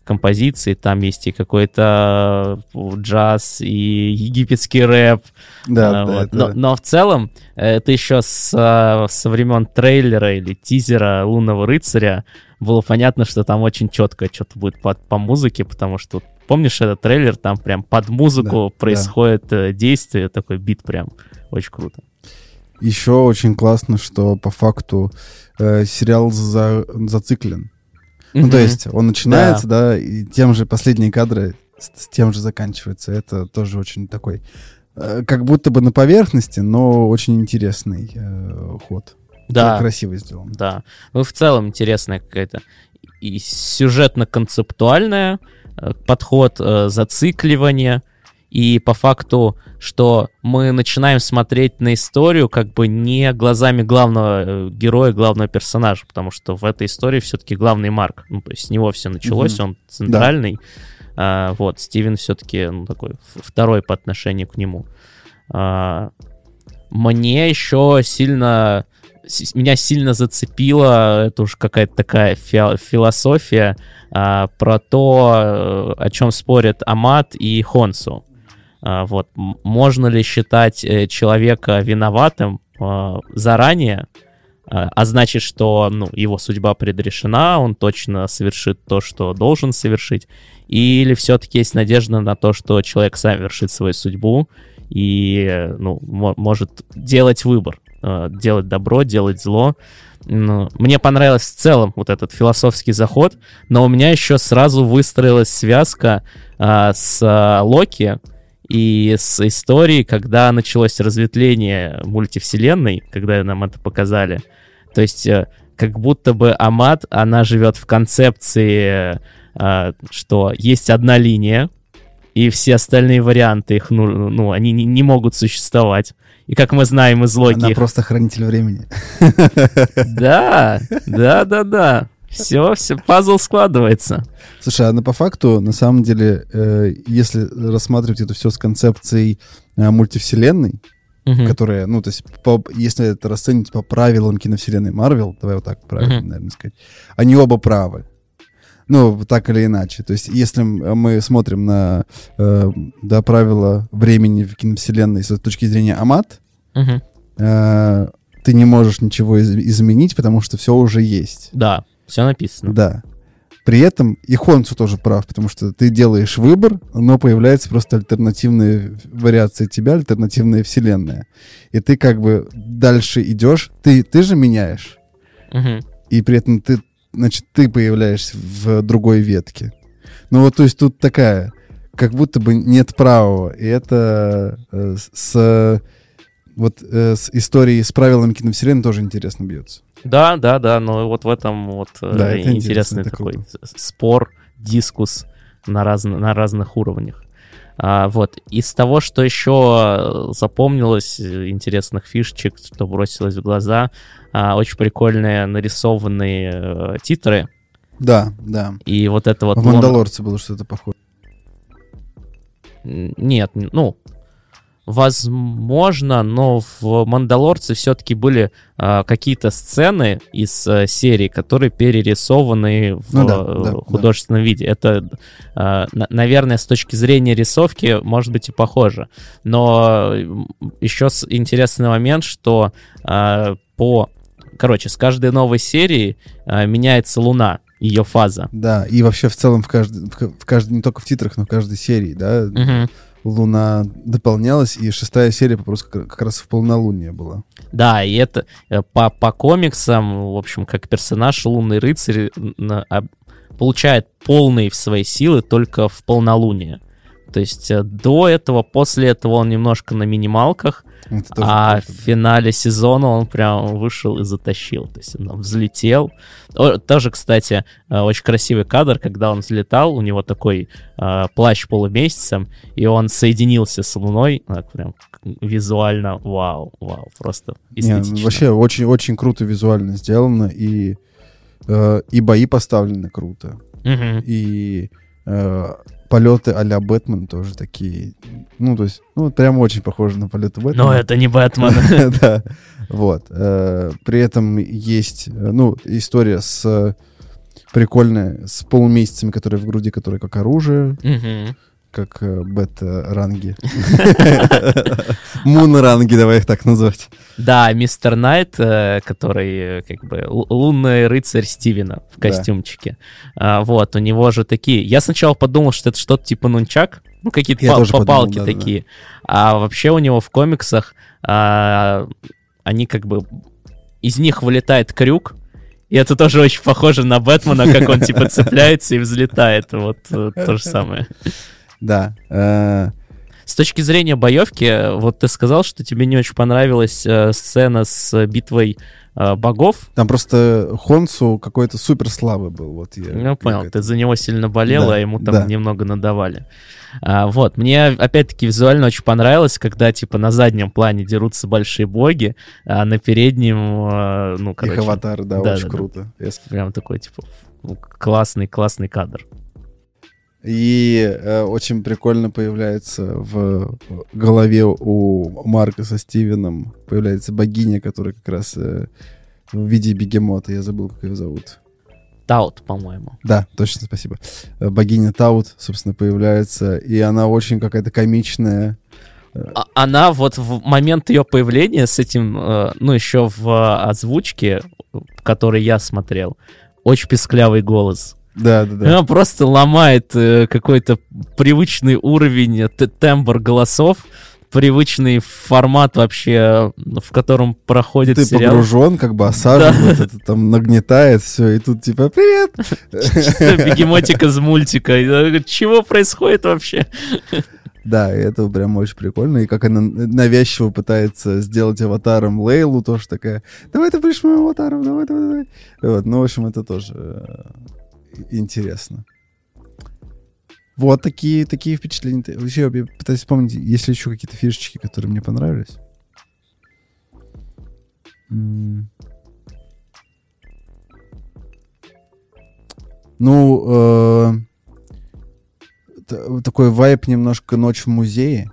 композиции, там есть и какой-то джаз, и египетский рэп. Да, вот. да, это... но, но в целом это еще с, со времен трейлера или тизера «Лунного рыцаря» было понятно, что там очень четко что-то будет по, по музыке, потому что помнишь этот трейлер, там прям под музыку да, происходит да. действие, такой бит прям очень круто. Еще очень классно, что по факту э, сериал за, зациклен. Mm-hmm. Ну, то есть он начинается, да. да, и тем же последние кадры с, с тем же заканчивается. Это тоже очень такой, э, как будто бы на поверхности, но очень интересный э, ход. Да. Красиво сделан. Да. Ну, в целом интересная какая-то и сюжетно-концептуальная э, подход, э, зацикливание — и по факту, что мы начинаем смотреть на историю как бы не глазами главного э, героя, главного персонажа, потому что в этой истории все-таки главный Марк, ну, то есть с него все началось, mm-hmm. он центральный, да. а, вот, Стивен все-таки ну, такой второй по отношению к нему. А, мне еще сильно меня сильно зацепила, это уж какая-то такая фи- философия а, про то, э, о чем спорят Амат и Хонсу. А, вот, можно ли считать э, человека виноватым а, заранее? А, а значит, что ну, его судьба предрешена, он точно совершит то, что должен совершить, или все-таки есть надежда на то, что человек сам вершит свою судьбу и ну, может делать выбор, делать добро, делать зло. Ну, мне понравилось в целом вот этот философский заход, но у меня еще сразу выстроилась связка а, с а, Локи, и с историей, когда началось разветвление мультивселенной, когда нам это показали. То есть э, как будто бы Амат, она живет в концепции, э, что есть одна линия, и все остальные варианты их, ну, ну они не, не могут существовать. И как мы знаем из логики... Она просто хранитель времени. Да, да, да, да. Все, все, пазл складывается. Слушай, а на по факту, на самом деле, э, если рассматривать это все с концепцией э, мультивселенной, угу. которая, ну, то есть, по, если это расценить по правилам киновселенной Марвел, давай вот так правильно, угу. наверное, сказать, они оба правы. Ну, так или иначе. То есть, если мы смотрим на э, да, правила времени в киновселенной с точки зрения Амат, угу. э, ты не можешь ничего из- изменить, потому что все уже есть. Да. Все написано. Да. При этом и Хонсу тоже прав, потому что ты делаешь выбор, но появляется просто альтернативная вариация тебя, альтернативная вселенная. И ты как бы дальше идешь, ты, ты же меняешь. Угу. И при этом ты, значит, ты появляешься в другой ветке. Ну вот, то есть тут такая, как будто бы нет правого. И это э, с вот э, с историей с правилами киновселенной тоже интересно бьется. Да, да, да, но вот в этом вот э, да, э, интересный такой круто. спор, дискус на, раз, на разных уровнях. А, вот. Из того, что еще запомнилось, э, интересных фишечек, что бросилось в глаза, а, очень прикольные нарисованные а, титры. Да, да. И вот это вот... В «Мандалорце» было что-то похоже. Нет, ну, Возможно, но в «Мандалорце» все-таки были э, какие-то сцены из э, серии, которые перерисованы в ну, да, да, художественном да. виде. Это, э, наверное, с точки зрения рисовки, может быть и похоже. Но еще интересный момент, что э, по... Короче, с каждой новой серии э, меняется Луна ее фаза. Да, и вообще в целом в каждой, в, в каждой, не только в титрах, но в каждой серии, да, угу. Луна дополнялась, и шестая серия просто как раз в полнолуние была. Да, и это э, по, по комиксам, в общем, как персонаж Лунный рыцарь а, получает полные свои силы только в полнолуние. То есть э, до этого, после этого он немножко на минималках, а в финале сезона он прям вышел и затащил. То есть он взлетел. Тоже, кстати, э, очень красивый кадр, когда он взлетал, у него такой э, плащ полумесяцем, и он соединился с Луной, так прям визуально, вау, вау, просто эстетично. Не, вообще очень-очень круто визуально сделано, и, э, и бои поставлены круто. Угу. И э, полеты а-ля Бэтмен тоже такие. Ну, то есть, ну, прям очень похоже на полеты Бэтмена. Но это не Бэтмен. Да, вот. Э, при этом есть, э, ну, история с прикольная, с полумесяцами, которые в груди, которые как оружие как э, бета-ранги. Мун-ранги, давай их так назвать. Да, мистер Найт, э, который э, как бы лунный рыцарь Стивена в костюмчике. Да. Вот, у него же такие... Я сначала подумал, что это что-то типа нунчак, ну, какие-то пал- попалки подумал, да, такие. Да. А вообще у него в комиксах а, они как бы... Из них вылетает крюк, и это тоже очень похоже на Бэтмена, как он типа цепляется и взлетает. Вот то же самое. Да. Э, с точки зрения боевки, вот ты сказал, что тебе не очень понравилась э, сцена с битвой э, богов. Там просто Хонсу какой-то супер слабый был. Вот я, ну, понял, ты за него сильно болел, да, а ему там да. немного надавали. А, вот, мне опять-таки визуально очень понравилось, когда типа на заднем плане дерутся большие боги, а на переднем, ну, короче... Их аватар, да, да очень да, круто. Да. Прям такой, типа, классный-классный кадр. И э, очень прикольно появляется в голове у Марка со Стивеном появляется богиня, которая как раз э, в виде бегемота. Я забыл, как ее зовут. Таут, по-моему. Да, точно, спасибо. Э, богиня Таут, собственно, появляется, и она очень какая-то комичная, А, она вот в момент ее появления с этим, э, ну, еще в озвучке, который я смотрел, очень песклявый голос. Да, да, да. Она просто ломает э, какой-то привычный уровень, тембр голосов, привычный формат вообще, в котором проходит Ты сериал. погружен, как бы осаживает, да. это там нагнетает все, и тут типа «Привет!» Чисто бегемотик из мультика. Чего происходит вообще? Да, это прям очень прикольно. И как она навязчиво пытается сделать аватаром Лейлу, тоже такая, давай ты будешь моим аватаром, давай, давай, давай. Вот, ну, в общем, это тоже э, интересно. Вот такие, такие впечатления. Еще я пытаюсь вспомнить, есть ли еще какие-то фишечки, которые мне понравились. Ну, э, такой вайп немножко «Ночь в музее».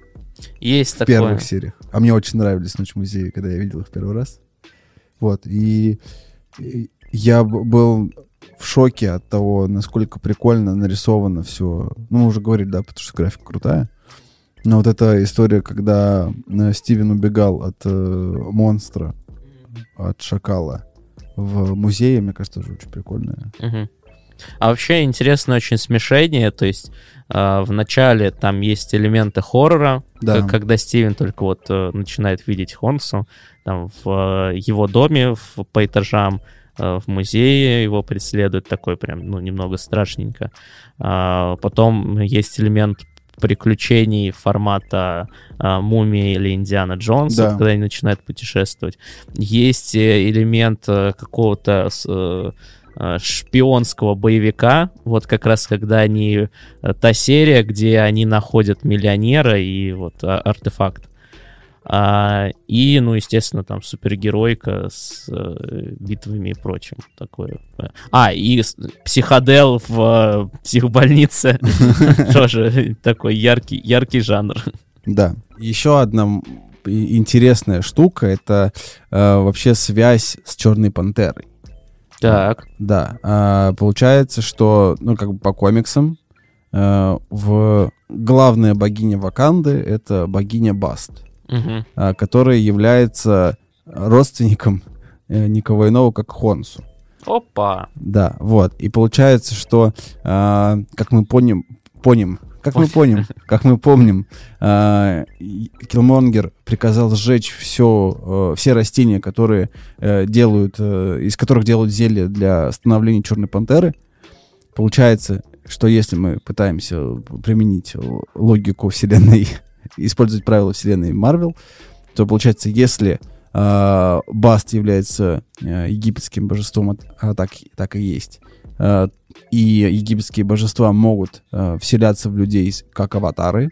Есть в такое. первых сериях. А мне очень нравились «Ночь в музее», когда я видел их первый раз. Вот, и я был в шоке от того, насколько прикольно нарисовано все. Ну, мы уже говорили, да, потому что графика крутая. Но вот эта история, когда э, Стивен убегал от э, монстра, от шакала в музее, мне кажется, тоже очень прикольная. Угу. А вообще интересно очень смешение, то есть э, в начале там есть элементы хоррора, да. когда Стивен только вот э, начинает видеть Хонсу, там в э, его доме в, по этажам, в музее его преследует такой прям, ну, немного страшненько. А, потом есть элемент приключений формата а, Мумии или Индиана Джонса, да. когда они начинают путешествовать. Есть э, элемент а, какого-то а, шпионского боевика, вот как раз когда они, та серия, где они находят миллионера и вот артефакт. А, и, ну, естественно, там супергеройка с э, битвами и прочим. Такое. А, и психодел в э, психбольнице. Тоже такой яркий, яркий жанр. Да. Еще одна интересная штука — это э, вообще связь с Черной Пантерой. Так. Да. А, получается, что, ну, как бы по комиксам, э, в главная богиня Ваканды — это богиня Баст угу. который является родственником э, никого иного, как Хонсу. Опа! Да, вот. И получается, что, а, как мы поним, поним, как мы помним, как мы помним, э, Киллмонгер приказал сжечь все, э, все растения, которые э, делают, э, из которых делают зелье для становления черной пантеры. Получается, что если мы пытаемся применить логику вселенной использовать правила вселенной Марвел, то получается, если э, Баст является э, египетским божеством, а так, так и есть, э, и египетские божества могут э, вселяться в людей как аватары,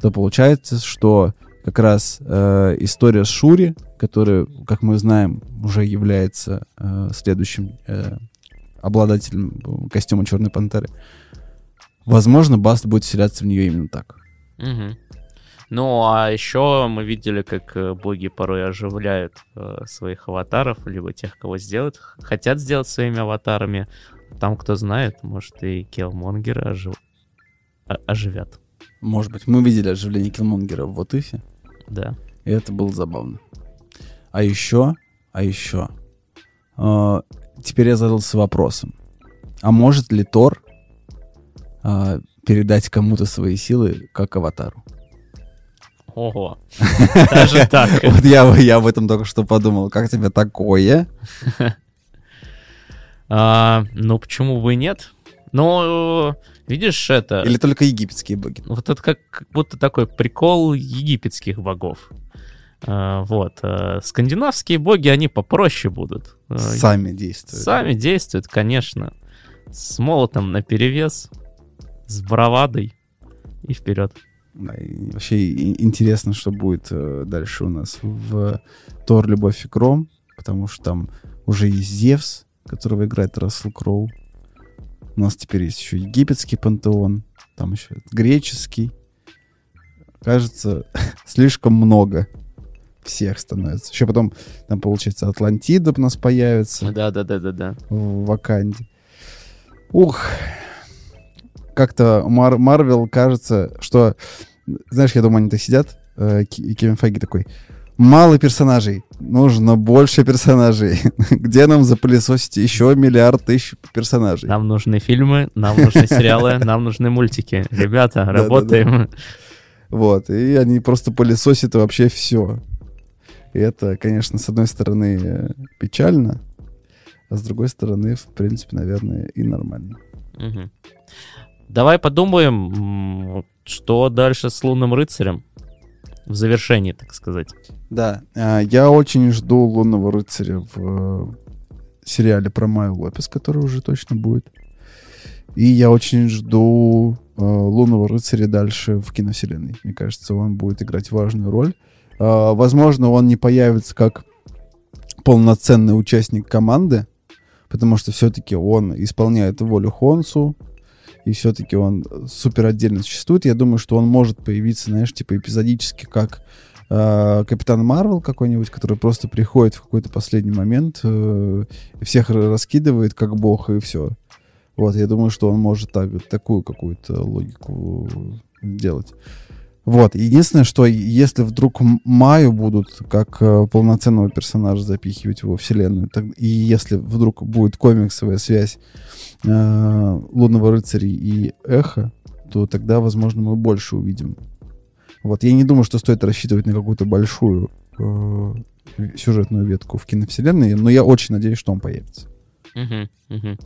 то получается, что как раз э, история с Шури, которая, как мы знаем, уже является э, следующим э, обладателем костюма Черной Пантеры, возможно, Баст будет вселяться в нее именно так. Угу. Ну, а еще мы видели, как э, боги порой оживляют э, своих аватаров, либо тех, кого сделают, хотят сделать своими аватарами. Там, кто знает, может, и Келмонгера ожив... оживят. Может быть. Мы видели оживление Келмонгера в Вотыфе. Да. И это было забавно. А еще, а еще, э, теперь я задался вопросом. А может ли Тор э, передать кому-то свои силы как аватару? Ого. Даже так. Вот я, я об этом только что подумал. Как тебе такое? А, ну, почему бы и нет? Ну, видишь, это... Или только египетские боги? Вот это как, как будто такой прикол египетских богов. А, вот. А, скандинавские боги, они попроще будут. А, Сами действуют. Сами действуют, конечно. С молотом наперевес, с бравадой и вперед. Да, и вообще интересно, что будет э, дальше у нас в Тор Любовь и Кром, потому что там уже есть Зевс, которого играет Рассел Кроу. У нас теперь есть еще египетский пантеон, там еще греческий. Кажется, слишком много всех становится. Еще потом там, получается, Атлантида у нас появится. Да-да-да-да-да. В Ваканде. Ух, как-то Мар Марвел кажется, что, знаешь, я думаю, они так сидят э, Кевин Файги такой, мало персонажей, нужно больше персонажей. Где нам запылесосить еще миллиард тысяч персонажей? Нам нужны фильмы, нам нужны сериалы, нам нужны мультики. Ребята, работаем. Вот, и они просто пылесосят вообще все. И это, конечно, с одной стороны печально, а с другой стороны, в принципе, наверное, и нормально. Угу. Давай подумаем, что дальше с Лунным рыцарем в завершении, так сказать. Да, а, я очень жду Лунного рыцаря в э, сериале про Майю Лопес, который уже точно будет. И я очень жду э, Лунного рыцаря дальше в киновселенной. Мне кажется, он будет играть важную роль. Э, возможно, он не появится как полноценный участник команды, потому что все-таки он исполняет волю Хонсу, и все-таки он супер отдельно существует. Я думаю, что он может появиться, знаешь, типа эпизодически, как э, Капитан Марвел какой-нибудь, который просто приходит в какой-то последний момент, э, всех раскидывает как бог, и все. Вот, я думаю, что он может так, такую какую-то логику делать. Вот. Единственное, что если вдруг Маю будут как э, полноценного персонажа запихивать во вселенную, так, и если вдруг будет комиксовая связь э, Лунного рыцаря и Эхо, то тогда, возможно, мы больше увидим. Вот. Я не думаю, что стоит рассчитывать на какую-то большую э, сюжетную ветку в киновселенной, но я очень надеюсь, что он появится. Угу, угу.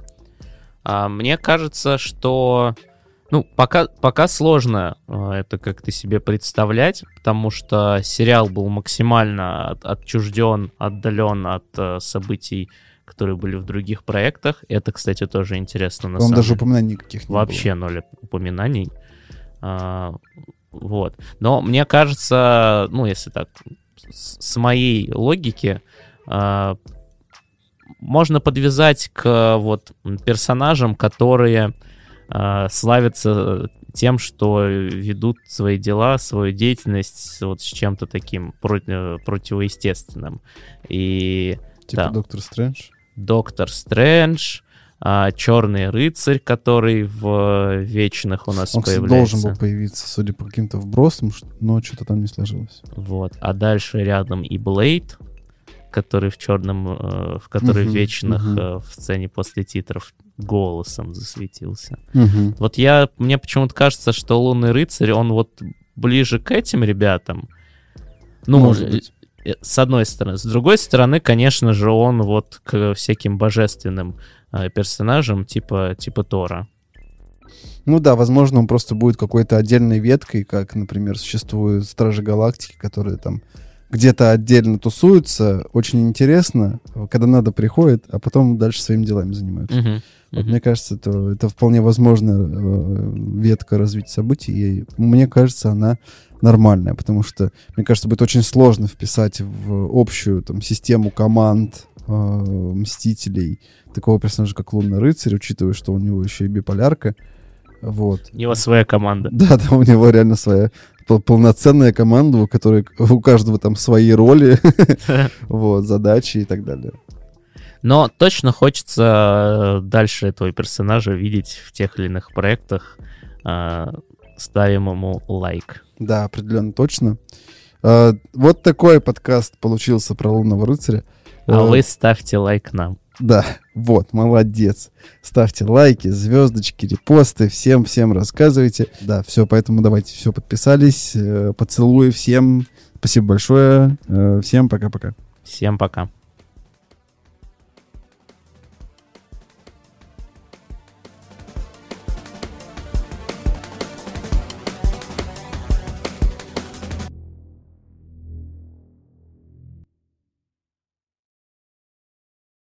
А, мне кажется, что ну, пока, пока сложно э, это как-то себе представлять, потому что сериал был максимально от, отчужден, отдален от э, событий, которые были в других проектах. Это, кстати, тоже интересно. На Он даже упоминаний никаких не Вообще было. ноль упоминаний. А, вот. Но мне кажется, ну, если так, с, моей логики, а, можно подвязать к вот персонажам, которые славятся тем, что ведут свои дела, свою деятельность вот с чем-то таким против, противоестественным. И, типа да, Доктор Стрэндж? Доктор Стрэндж, а, Черный рыцарь, который в Вечных у нас Он, появляется. должен был появиться, судя по каким-то вбросам, но что-то там не сложилось. Вот. А дальше рядом и Блейд, который в черном, э, в который uh-huh, в вечных uh-huh. в сцене после титров голосом засветился. Uh-huh. Вот я, мне почему-то кажется, что Лунный рыцарь, он вот ближе к этим ребятам. Ну, Может быть. Э, с одной стороны. С другой стороны, конечно же, он вот к всяким божественным э, персонажам типа, типа Тора. Ну да, возможно, он просто будет какой-то отдельной веткой, как, например, существуют Стражи Галактики, которые там где-то отдельно тусуются, очень интересно, когда надо приходят, а потом дальше своими делами занимаются. Uh-huh. Вот, uh-huh. Мне кажется, это, это вполне возможная э, ветка развития событий, и мне кажется, она нормальная, потому что, мне кажется, будет очень сложно вписать в общую там, систему команд э, Мстителей такого персонажа, как Лунный Рыцарь, учитывая, что у него еще и биполярка. Вот. У него своя команда. Да, да, у него реально своя полноценная команда, у которой у каждого там свои роли, вот, задачи и так далее. Но точно хочется э, дальше этого персонажа видеть в тех или иных проектах. Э, ставим ему лайк. Да, определенно точно. Э, вот такой подкаст получился про Лунного рыцаря. А вы ставьте лайк нам. Да, вот, молодец. Ставьте лайки, звездочки, репосты, всем-всем рассказывайте. Да, все, поэтому давайте, все, подписались. Э, поцелуи всем. Спасибо большое. Э, всем пока-пока. Всем пока.